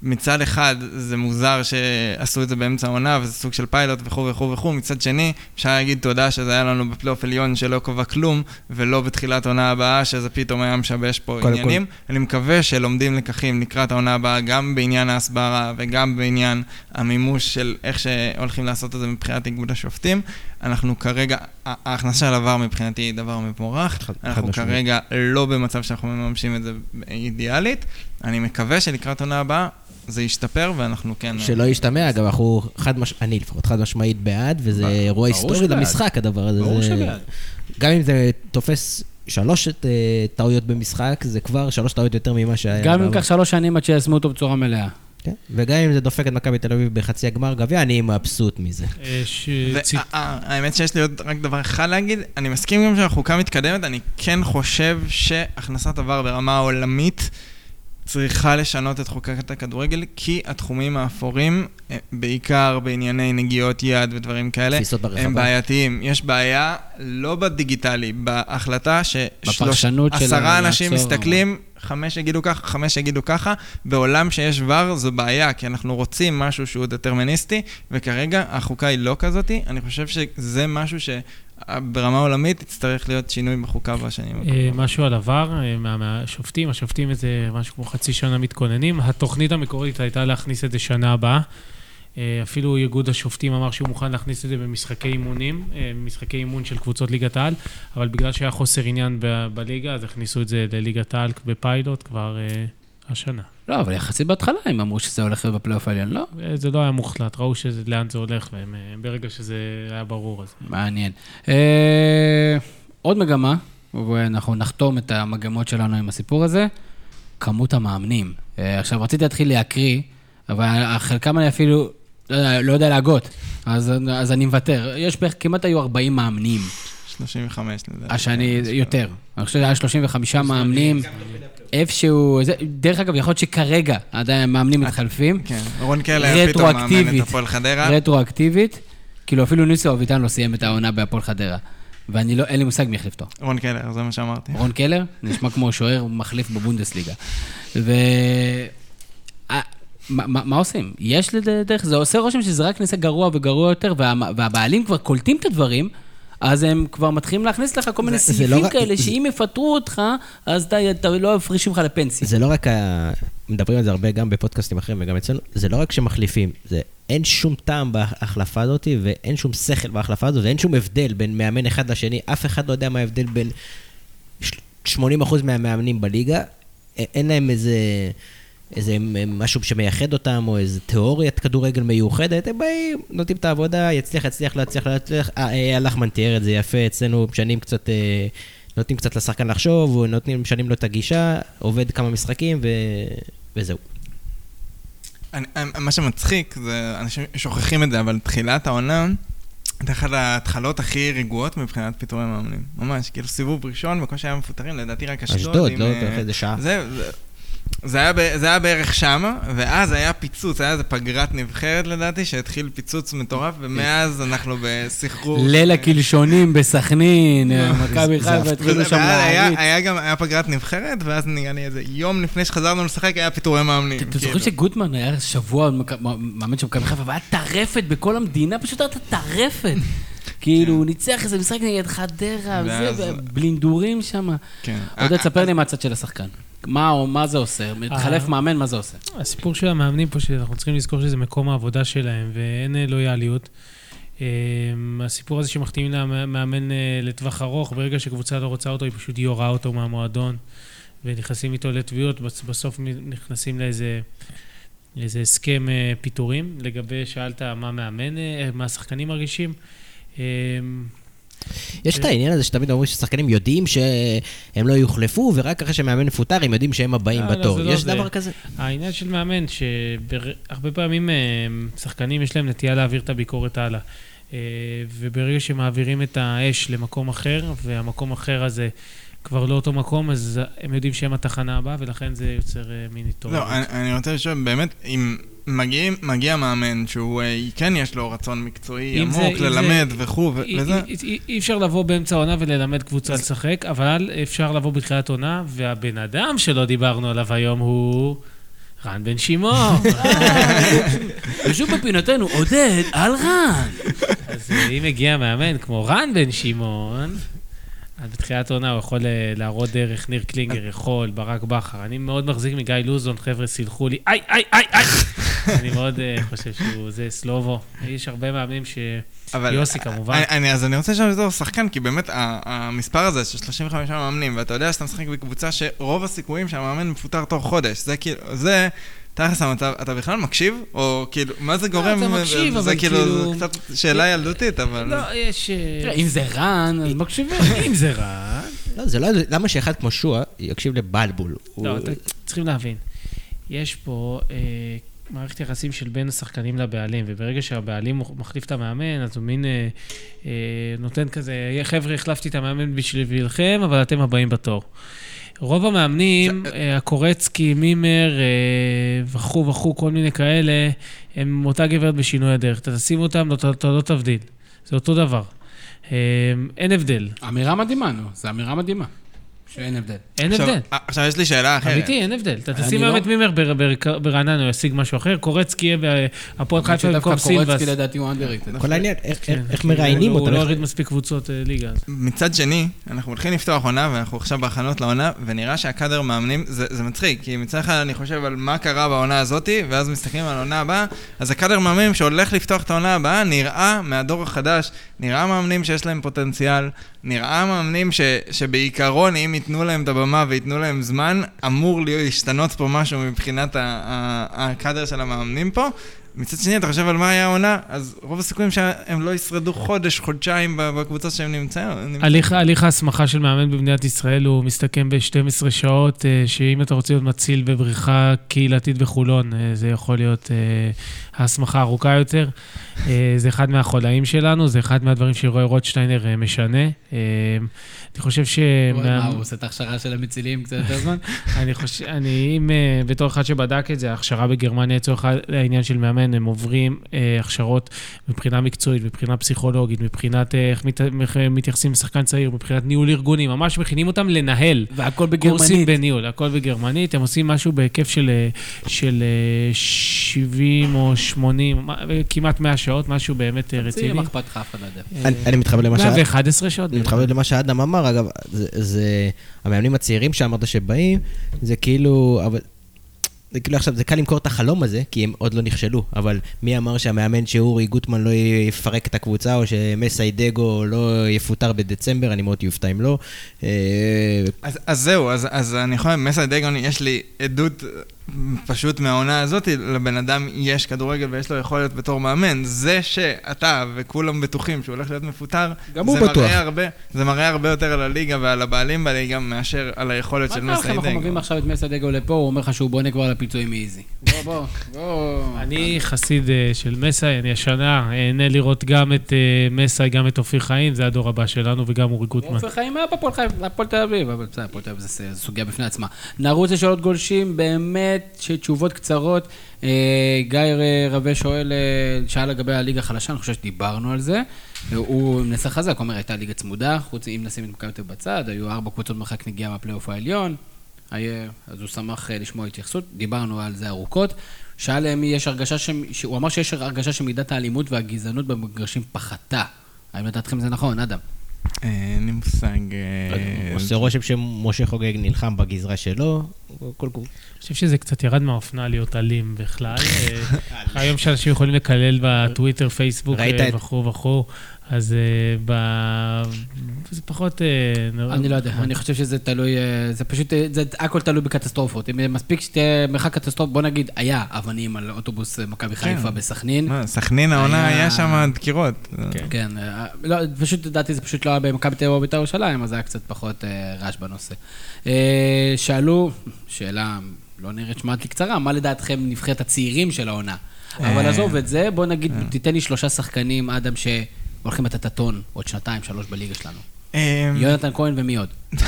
שמצד אחד זה מוזר שעשו את זה באמצע העונה, וזה סוג של פיילוט וכו' וכו' וכו', מצד שני, אפשר להגיד תודה שזה היה לנו בפלייאוף עליון שלא קובע כלום, ולא בתחילת העונה הבאה, שזה פתאום היה משבש פה קודם עניינים. אני מקווה שלומדים לקחים לקראת העונה הבאה, גם בעניין ההסברה וגם בעניין המימוש של איך שהולכים לעשות את זה מבחינת איגוד השופטים. אנחנו כרגע, ההכנסה של עבר מבחינתי היא דבר מבורך. חד- חד אנחנו משמעית. כרגע לא במצב שאנחנו מממשים את זה אידיאלית. אני מקווה שלקראת העונה הבאה זה ישתפר ואנחנו כן... שלא ישתמע, אגב, אנחנו חד מש... אני לפחות חד משמעית בעד, וזה אירוע היסטורי. למשחק, הדבר הזה. ברור זה- שבעד. גם אם זה תופס שלוש אה, טעויות במשחק, זה כבר שלוש טעויות יותר ממה שהיה. גם אם. ייקח שלוש שנים עד שיישמו אותו בצורה מלאה. כן. וגם אם זה דופק את מכבי תל אביב בחצי הגמר גביע, אני מבסוט מזה. אה, והאמת שיש לי עוד רק דבר אחד להגיד, אני מסכים גם שהחוקה מתקדמת, אני כן חושב שהכנסת עבר ברמה העולמית צריכה לשנות את חוקת הכדורגל, כי התחומים האפורים, אה, בעיקר בענייני נגיעות יד ודברים כאלה. הם בעייתיים. יש בעיה לא בדיגיטלי, בהחלטה שעשרה אנשים. מסתכלים, חמש יגידו ככה, חמש יגידו ככה, בעולם שיש ור זו בעיה, כי אנחנו רוצים משהו שהוא דטרמיניסטי, וכרגע החוקה היא לא כזאתי. אני חושב שזה משהו שברמה עולמית יצטרך להיות שינוי בחוקה בשנים. אה, משהו על עבר, אה, מה- מהשופטים, השופטים איזה משהו כמו חצי שנה מתכוננים. התוכנית המקורית הייתה להכניס את זה שנה הבאה. אה, אפילו איגוד השופטים אמר שהוא מוכן להכניס את זה במשחקי אימונים, משחקי אימון של קבוצות ליגת העל, אבל בגלל שהיה חוסר עניין ב- בליגה, אז הכניסו את זה לליגת העל בפיילוט כבר השנה. לא, אבל יחסית בהתחלה הם אמרו שזה הולך להיות בפלייאוף העליון, לא? אה, זה לא היה מוחלט, ראו שזה- לאן זה הולך, והם, אה, ברגע שזה היה ברור, אז... מעניין. אה, עוד מגמה, ואנחנו נחתום את המגמות שלנו עם הסיפור הזה, כמות המאמנים. אה, עכשיו, רציתי להתחיל להקריא, אבל חלקם אני אפילו לא יודע, לא יודע להגות, אז, אז אני מוותר. יש בערך, כמעט היו 40 מאמנים. 35 לדעתי. השני, יותר. אני חושב שהיה 35 מאמנים, איפשהו, זה- דרך אגב, יכול להיות שכרגע עדיין מאמנים מתחלפים. כן, רון קלר פתאום מאמן את. הפועל חדרה. רטרואקטיבית, כאילו אפילו ניסו אביטן לא סיים את העונה בהפועל חדרה. ואני לא, אין לי מושג מי יחליף אותו. רון קלר, זה מה שאמרתי. רון קלר, נשמע כמו שוער מחליף בבונדסליגה. ו... אה, מה, מה, עושים? יש לזה דרך, זה עושה רושם שזה רק נעשה גרוע וגרוע יותר, וה, והבעלים כבר קולטים את הדברים, אז הם כבר מתחילים להכניס לך כל מיני זה- זה סעיפים לא כאלה, זה- שאם יפטרו אותך, אז אתה, אתה לא יפרישו לך לפנסיה. זה לא רק ה... מדברים על זה הרבה גם בפודקאסטים אחרים וגם אצלנו, זה לא רק שמחליפים, זה אין שום טעם בהחלפה הזאת ואין שום שכל בהחלפה הזאת ואין שום הבדל בין מאמן אחד לשני, אף אחד לא יודע מה ההבדל בין ש- 80% מהמאמנים בליגה, אין להם איזה... איזה משהו שמייחד אותם, או איזה תיאוריית כדורגל מיוחדת, הם באים, נותנים את העבודה, יצליח, יצליח, לא יצליח, לא יצליח. אה, אה, הלחמן תיאר את זה יפה, אצלנו משנים קצת, אה, נותנים קצת לשחקן לחשוב, נותנים, משנים לו את הגישה, עובד כמה משחקים, ו... וזהו. אני, מה שמצחיק זה, אנשים שוכחים את זה, אבל תחילת העונה, הייתה אחת ההתחלות הכי רגועות מבחינת פיטורי מאמנים. ממש, כאילו סיבוב ראשון, בקושי שהיה מפוטרים, לדעתי רק אשדוד. אשדוד, לא, אה, איזה שעה. זה, זה, זה היה, ב- זה היה בערך שמה, ואז היה פיצוץ, היה איזה פגרת נבחרת לדעתי, שהתחיל פיצוץ מטורף, ומאז אנחנו בסחרור. ליל הקלשונים בסכנין, אה, מכבי זה- חיפה התחילו שם להריץ. היה גם, היה פגרת נבחרת, ואז נראה לי איזה יום לפני שחזרנו לשחק, היה פיטורי מאמנים. אתם זוכרים כאילו. שגוטמן היה שבוע מאמן של מכבי חיפה, והיה טרפת בכל המדינה, פשוט הייתה טרפת. כאילו, הוא ניצח איזה משחק נגד חדרה, בלינדורים שם. כן. עודד, אה, תספר לי מהצד של השחקן. מה או מה זה עושה? מתחלף אה. מאמן, מה זה עושה? הסיפור של המאמנים פה, שאנחנו צריכים לזכור שזה מקום העבודה שלהם, ואין אה, לויאליות. אה, הסיפור הזה שמחתימים למאמן אה, לטווח ארוך, ברגע שקבוצה לא רוצה אותו, היא פשוט יורה אותו מהמועדון, ונכנסים איתו לתביעות, בס- בסוף נכנסים לאיזה, לאיזה הסכם אה, פיטורים. לגבי, שאלת מה מאמן, אה, מה השחקנים מרגישים. אה, יש את העניין הזה שתמיד אומרים ששחקנים יודעים שהם לא יוחלפו, ורק אחרי שמאמן מפוטר הם יודעים שהם הבאים לא, לא, בתור. לא יש. דבר כזה? העניין של מאמן, שהרבה פעמים אה, שחקנים יש להם נטייה להעביר את הביקורת הלאה. אה, וברגע שמעבירים את האש למקום אחר, והמקום אחר הזה כבר לא אותו מקום, אז הם יודעים שהם התחנה הבאה, ולכן זה יוצר אה, מין התעוררות. לא, אני, אני רוצה לשאול, באמת, אם מגיעים, מגיע מאמן שהוא אה, כן יש לו רצון מקצועי זה- עמוק זה- ללמד וכו', וזה, אי- אי- אי אפשר לבוא באמצע העונה וללמד קבוצה לשחק, אבל אפשר לבוא בתחילת עונה, והבן אדם שלא דיברנו עליו היום הוא רן בן שמעון. ושוב בפינתנו, עודד, על רן. אז אה, אם מגיע מאמן כמו רן בן שמעון, אז בתחילת העונה הוא יכול אה, להראות דרך, ניר קלינגר יכול, ברק בכר. אני מאוד מחזיק מגיא לוזון, חבר'ה, סילחו לי, איי, איי, איי, איי. אני מאוד אה, חושב שהוא, זה סלובו. יש הרבה מאמנים ש... אבל... יוסי, כמובן. אני, אז אני רוצה לשאול בתור שחקן, כי באמת המספר הזה של 35 מאמנים, ואתה יודע שאתה משחק בקבוצה שרוב הסיכויים שהמאמן מפוטר תוך חודש, זה כאילו, זה... תכלס המצב, אתה בכלל מקשיב? או כאילו, מה זה גורם? אתה מקשיב, זה אבל כאילו, כאילו- זה קצת שאלה ילדותית, אבל... לא, יש... אה, תראה, אם זה רן, אז מקשיבים. אם זה רע... לא, זה לא... למה שאחד כמו שועה יקשיב לבלבול? לא, אתם צריכים להבין. יש פה אה, מערכת יחסים של בין השחקנים לבעלים, וברגע שהבעלים מחליף את המאמן, אז הוא מין אה, אה, נותן כזה, חבר'ה, החלפתי את המאמן בשבילכם, אבל אתם הבאים בתור. רוב המאמנים, אה, הקורצקי, מימר אה, וכו' וכו', כל מיני כאלה, הם אותה גברת בשינוי הדרך. אתה תשים אותם, לא- אתה לא תבדיל. זה אותו דבר. אה, אין הבדל. אמירה מדהימה, נו, זו אמירה מדהימה. שאין הבדל. אין עכשיו, הבדל. אה, עכשיו יש לי שאלה אחרת. אמיתי, אין הבדל. אתה אני תשים לא- היום את מימר בר- בר- ברעננה, הוא ישיג משהו אחר, קורצקי יהיה בהפועל חיפה במקום סילבס. קורצקי לדעתי הוא underrated. כל העניין, איך- כן, איך כי מראיינים הוא אותם. לא הוריד מספיק קבוצות אה, ליגה. אז. מצד שני, אנחנו הולכים לפתוח עונה, ואנחנו עכשיו בהכנות לעונה, ונראה שהקאדר מאמנים, זה, זה מצחיק, כי מצד אחד אני חושב על מה קרה בעונה הזאתי, ואז מסתכלים על העונה הבאה, אז הקאדר מאמנים שהולך לפתוח את העונה הבאה, נראה מהדור החדש, נראה מאמנים שיש להם פוטנציאל, נראה מאמנים ש, שבעיקרון, אם ייתנו להם את הבמה וייתנו להם זמן, אמור להשתנות פה משהו מבחינת הקאדר של המאמנים פה. מצד שני, אתה חושב על מה היה העונה, אז רוב הסיכויים שהם לא ישרדו חודש, חודשיים בקבוצה שהם נמצאים. הליך, הליך ההסמכה של מאמן במדינת ישראל הוא מסתכם ב-12 שעות, אה, שאם אתה רוצה להיות מציל בבריכה קהילתית בחולון, אה, זה יכול להיות אה, ההסמכה הארוכה יותר. אה, זה אחד מהחולאים שלנו, זה אחד מהדברים שרועי רוטשטיינר אה, משנה. אה, אני חושב ש... מה, הוא עושה את ההכשרה של המצילים קצת יותר זמן? אני חושב, אני, אם בתור אחד שבדק את זה, ההכשרה בגרמניה לצורך העניין של מאמן, הם עוברים הכשרות מבחינה מקצועית, מבחינה פסיכולוגית, מבחינת איך מת, איך מתייחסים לשחקן צעיר, מבחינת ניהול ארגוני, ממש מכינים אותם לנהל. והכל קורסים בגרמנית. בניהול, הכל בגרמנית, הם עושים משהו בהיקף של, אה, של אה, 70 או 80, מה- כמעט 100 שעות, משהו באמת אה, תמציא, רציני. מה אכפת לך אף אחד לא יודע. אני- אני מתחבר למה ש... 111 שעות. אני מתחבר למה שאדם אמר, אגב, זה, זה המאמנים הצעירים שאמרת שבאים, זה כאילו, אבל... זה כאילו עכשיו, זה קל למכור את החלום הזה, כי הם עוד לא נכשלו, אבל מי אמר שהמאמן שאורי גוטמן לא יפרק את הקבוצה, או שמסיידגו לא יפוטר בדצמבר, אני מאוד יופתע אם לא. אה, אז, אז זהו, אז, אז אני יכול, מסע דגון, יש לי עדות פשוט מהעונה הזאת, לבן אדם יש כדורגל ויש לו יכולת בתור מאמן. זה שאתה וכולם בטוחים שהוא הולך להיות מפוטר, גם הוא זה בטוח. מראה הרבה, זה מראה הרבה יותר על הליגה ועל הבעלים בליגה מאשר על היכולת מה של קרה לכם? אנחנו מביאים. עכשיו את מסיידגו לפה, הוא אומר לך שהוא בונה כבר לפיצויים מאיזי. בוא, בוא, בוא. אני חסיד אה, של מסאי, אני השנה אהנה לראות גם את אה, מסאי, גם את אופיר חיים, זה הדור הבא שלנו, וגם אורי גוטמן. אופיר חיים היה בהפועל חיפה, בהפועל תל אביב, אבל בסדר, הפועל תל אביב זה זה סוגיה בפני עצמה. נרוץ לשאלות גולשים, באמת שתשובות קצרות. אה, גיא רווה שואל, אה, שאל לגבי הליגה החלשה, אני חושב שדיברנו על זה. הוא מנסה חזק, הוא אומר, הייתה ליגה צמודה, חוץ אם נשים את מכבי תל בצד, היו ארבע קבוצות מרחק נגיעה מהפלייאוף העליון. אז הוא שמח אה, לשמוע התייחסות, דיברנו על זה ארוכות. שאל מי יש הרגשה, ש... הוא אמר שיש הרגשה שמידת האלימות והגזענות במגרשים פחתה. האם לדעתכם זה נכון, אדם? אין לי מושג... אה, עושה רושם שמשה חוגג נלחם בגזרה שלו, כל כל... אני חושב שזה קצת ירד מהאופנה להיות אלים בכלל. אה, היום שאנשים יכולים לקלל בטוויטר, פייסבוק אה, וכו' וכו', אז אה, ב- זה פחות... אה, אני לא יודע, אני חושב שזה תלוי, אה, זה פשוט, זה הכל תלוי בקטסטרופות. אם מספיק שתהיה מרחק קטסטרופה, בוא נגיד, היה אבנים על אוטובוס מכבי חיפה בסכנין. מה, סכנין העונה היה- היה שם דקירות. כן, אה, לא, פשוט לדעתי זה פשוט לא היה במכבי תל אביב או בית"ר ירושלים, אז היה קצת פחות רעש בנושא. שאלו, שאלה לא נראית שמעת לי קצרה, מה לדעתכם נבחרת הצעירים של העונה? אבל עזוב את זה, בוא נגיד, תיתן לי שלושה שחקנים, אדם, שהולכים לתת את הטון עוד שנתיים, שלוש בליגה שלנו. אה, יונתן כהן ומי עוד?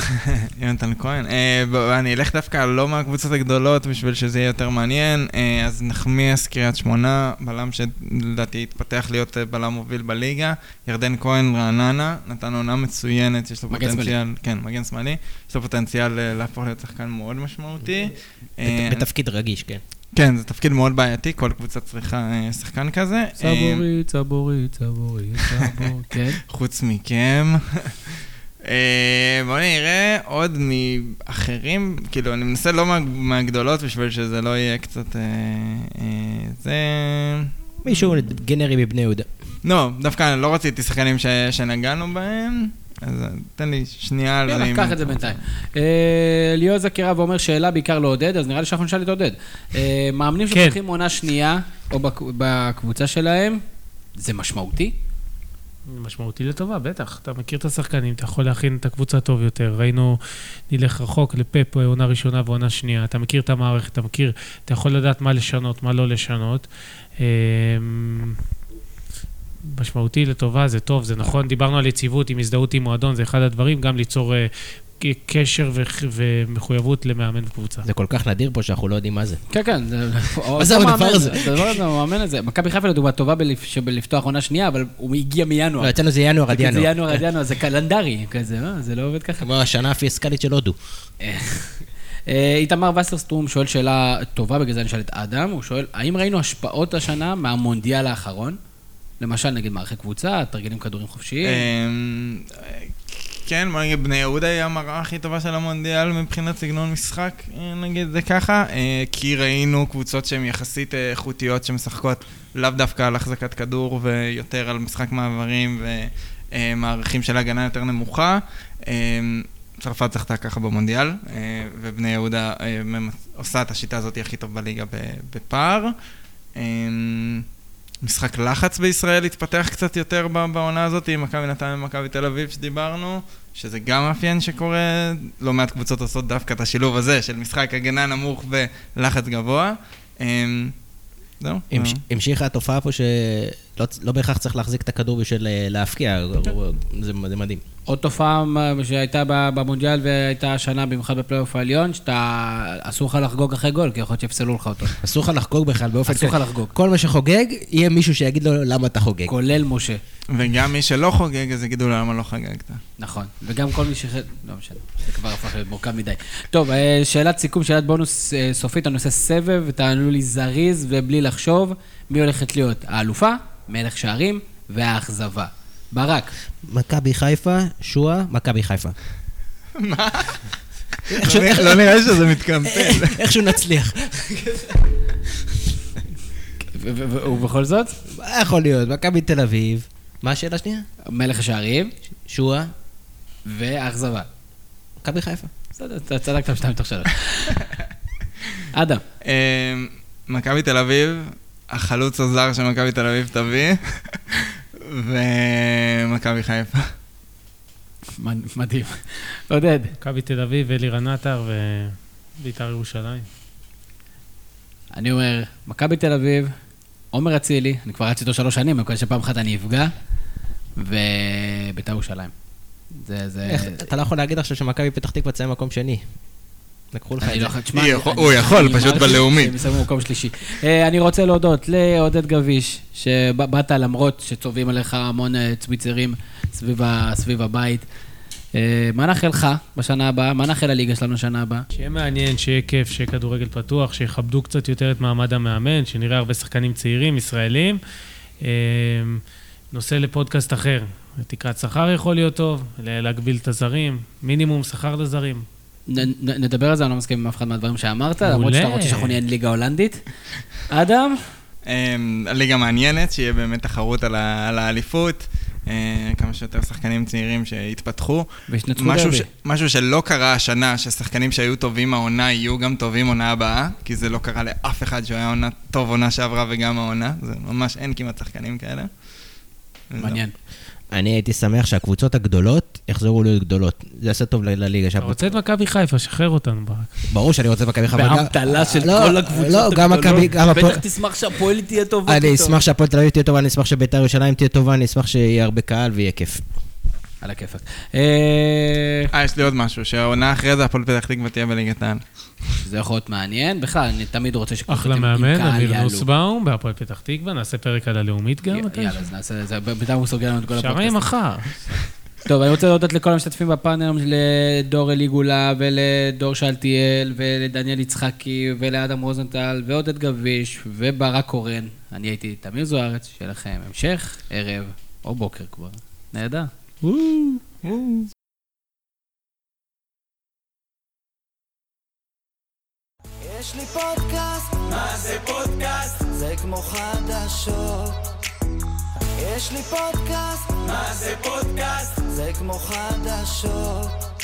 יונתן כהן. אה, אני אלך דווקא לא מהקבוצות הגדולות בשביל שזה יהיה יותר מעניין. אה, אז נחמיאס, קריית שמונה, בלם שלדעתי התפתח להיות אה, בלם מוביל בליגה. ירדן כהן, רעננה, נתן עונה מצוינת, יש לו פוטנציאל, כן, מגן שמאלי, יש לו פוטנציאל להפוך להיות שחקן מאוד משמעותי. בתפקיד רגיש, כן. כן, זה תפקיד מאוד בעייתי, כל קבוצה צריכה אה, שחקן כזה. אה, צבורי, צבורי, צבורי, צבורי. כן. חוץ מכם. אה, בואו נראה עוד מאחרים, כאילו, אני מנסה לא מה- מהגדולות בשביל שזה לא יהיה קצת... אה, אה, זה... מישהו גנרי מבני יהודה. לא, דווקא לא רציתי שחקנים ש- שנגענו בהם, אז תן לי שנייה על זה. יאללה, קח את זה בינתיים. אה, ליאור זקירה ואומר שאלה בעיקר לעודד, אז נראה לי שאנחנו נשאל את עודד. אה, מאמנים כן. שפותחים עונה שנייה, או בק- בקבוצה שלהם, זה משמעותי? משמעותי לטובה, בטח. אתה מכיר את השחקנים, אתה יכול להכין את הקבוצה טוב יותר. ראינו, נלך רחוק לפפ, עונה ראשונה ועונה שנייה. אתה מכיר את המערכת, אתה מכיר, אתה יכול לדעת מה לשנות, מה לא לשנות. משמעותי לטובה, זה טוב, זה נכון. דיברנו על יציבות עם הזדהות עם מועדון, זה אחד הדברים, גם ליצור ק- קשר ו- ומחויבות למאמן בקבוצה. זה כל כך נדיר פה שאנחנו לא יודעים מה זה. כן, כן. זה- מה זה אותו הדבר הזה? הדבר הזה, הוא מאמן את זה. מכבי חיפה לדוגמה טובה בלפ- שבלפתוח עונה שנייה, אבל הוא הגיע מינואר. לא, אצלנו זה ינואר עד זה ינואר. ינואר עד ינואר, זה קלנדרי כזה, אה? זה לא עובד ככה. כמו השנה הפיסקלית של הודו. אה, איתמר וסרסטרום שואל שאלה טובה, בגלל זה אני שואל את אדם, הוא שואל, האם ראינו השפעות השנה מהמונדיאל האחרון? למשל, נגיד מערכי קבוצה, תרגילים כדורים חופשיים. אמ, כן, נגיד, בני יהודה היא המראה הכי טובה של המונדיאל מבחינת סגנון משחק, אה, נגיד זה ככה, אה, כי ראינו קבוצות שהן יחסית אה, איכותיות שמשחקות לאו דווקא על החזקת כדור ויותר על משחק מעברים ומערכים של הגנה יותר נמוכה. אה, צרפת זכתה ככה במונדיאל, ובני יהודה עושה את השיטה הזאת הכי טוב בליגה בפער. משחק לחץ בישראל התפתח קצת יותר בעונה הזאת עם מכבי נתניה ומכבי תל אביב שדיברנו, שזה גם מאפיין שקורה, לא מעט קבוצות עושות דווקא את השילוב הזה של משחק הגנה נמוך ולחץ גבוה. אמ, המשיכה התופעה פה שלא לא בהכרח צריך להחזיק את הכדור בשביל אה, להפקיע, זה מדהים. עוד תופעה מה- שהייתה במונדיאל והייתה השנה, במיוחד בפלייאוף העליון, שאתה, אסור לך לחגוג אחרי גול, כי יכול להיות שיפסלו לך אותו. אסור לך לחגוג בכלל באופן אסור לך לחגוג. כל מה שחוגג, יהיה מישהו שיגיד לו למה אתה חוגג. כולל משה. וגם מי שלא חוגג, אז יגידו לו למה לא חגגת. נכון, וגם כל מי ש... לא משנה, זה כבר הפך להיות מורכב מדי. טוב, אה, שאלת סיכום, שאלת בונוס אה, סופית, אני עושה סבב, ותענו לי זריז ובלי לחשוב, מי הולכת להיות האלופה, מלך שערים והאכזבה. ברק, מכבי חיפה, שועה, מכבי חיפה. מה? לא נראה- לא נראה שזה מתקמפל. איכשהו נצליח. ובכל זאת, יכול להיות? מכבי תל אביב. מה השאלה השנייה? מלך השערים שועה, והאכזבה. מכבי חיפה. בסדר, אתה צדקת בשתיים מתוך שלוש. אדם, אמ, מכבי תל אביב, החלוץ הזר שמכבי תל אביב תביא, ומכבי חיפה. מדהים. עודד, מכבי תל אביב, אלירן עטר ובית"ר ירושלים. אני אומר, מכבי תל אביב, עומר אצילי, אני כבר רץ איתו שלוש שנים, אני מקווה שפעם אחת אני אפגע, ובית"ר ירושלים. זה, זה... איך, אתה לא יכול להגיד עכשיו שמכבי פתח תקווה תסיים מקום שני. לקחו לך אני את לא זה. אני- הוא יכול, פשוט בלאומי. שהם יסיימו במקום שלישי. אה, אני רוצה להודות לעודד גביש, שבאת למרות שצובעים עליך המון אה, צביצרים סביב הבית. אה, מה נאחל לך בשנה הבאה? מה נאחל לליגה שלנו בשנה הבאה? שיהיה מעניין, שיהיה כיף, שיהיה כדורגל פתוח, שיכבדו קצת יותר את מעמד המאמן, שנראה הרבה שחקנים צעירים, ישראלים. נושא לפודקאסט אחר, תקרת שכר יכול להיות טוב, להגביל את הזרים, מינימום שכר לזרים. נ- נדבר על זה, אני לא מסכים עם אף אחד מהדברים שאמרת, למרות. שאתה רוצה שאנחנו נהיה ליגה הולנדית. אדם? אמ, ליגה מעניינת, שיהיה באמת תחרות על ה- על האליפות, אה, כמה שיותר שחקנים צעירים שיתפתחו. וישנצחו משהו, דרבי. ש... משהו שלא קרה השנה, ששחקנים שהיו טובים העונה יהיו גם טובים עונה הבאה, כי זה לא קרה לאף אחד שהוא היה עונה טוב עונה שעברה וגם העונה, זה ממש אין כמעט שחקנים כאלה. וזהו. מעניין. אני הייתי שמח שהקבוצות הגדולות יחזרו להיות גדולות. זה יעשה טוב לליגה. אתה רוצה את מכבי חיפה, שחרר אותנו ברק. ברור שאני רוצה את מכבי חיפה. באמתלה של לא, כל הקבוצות לא, גם מכבי, גם הפועל... בטח תשמח שהפועל תהיה טובה אני. אשמח שהפועל תל אביב תהיה טובה, אני אשמח שביתר ירושלים תהיה טובה, אני אשמח שיהיה הרבה קהל ויהיה כיף. על הכיפאק. אה, אה, יש לי עוד משהו, שהעונה אחרי זה הפועל פתח תקווה תהיה בליגת העל. זה יכול להיות מעניין. בכלל, אני תמיד רוצה שקבוצות אחלה מאמן, אמיר. נוסבאום, בהפועל פתח תקווה, נעשה פרק על הלאומית גם. יאללה, אז נעשה את זה. בינתיים הוא סוגר לנו את כל הפודקאסט. מחר. טוב, אני רוצה להודות לכל המשתתפים בפאנל, לדור אליגולה ולדור שאלתיאל ולדניאל יצחקי ולאדם רוזנטל ועודד גביש וברק קורן. אני הייתי תמיר זוארץ, שיהיה לכם המשך, ערב או בוקר כבר. נהדר. יש לי פודקאסט, מה זה פודקאסט? זה כמו חדשות. יש לי פודקאסט, מה זה פודקאסט? זה כמו חדשות.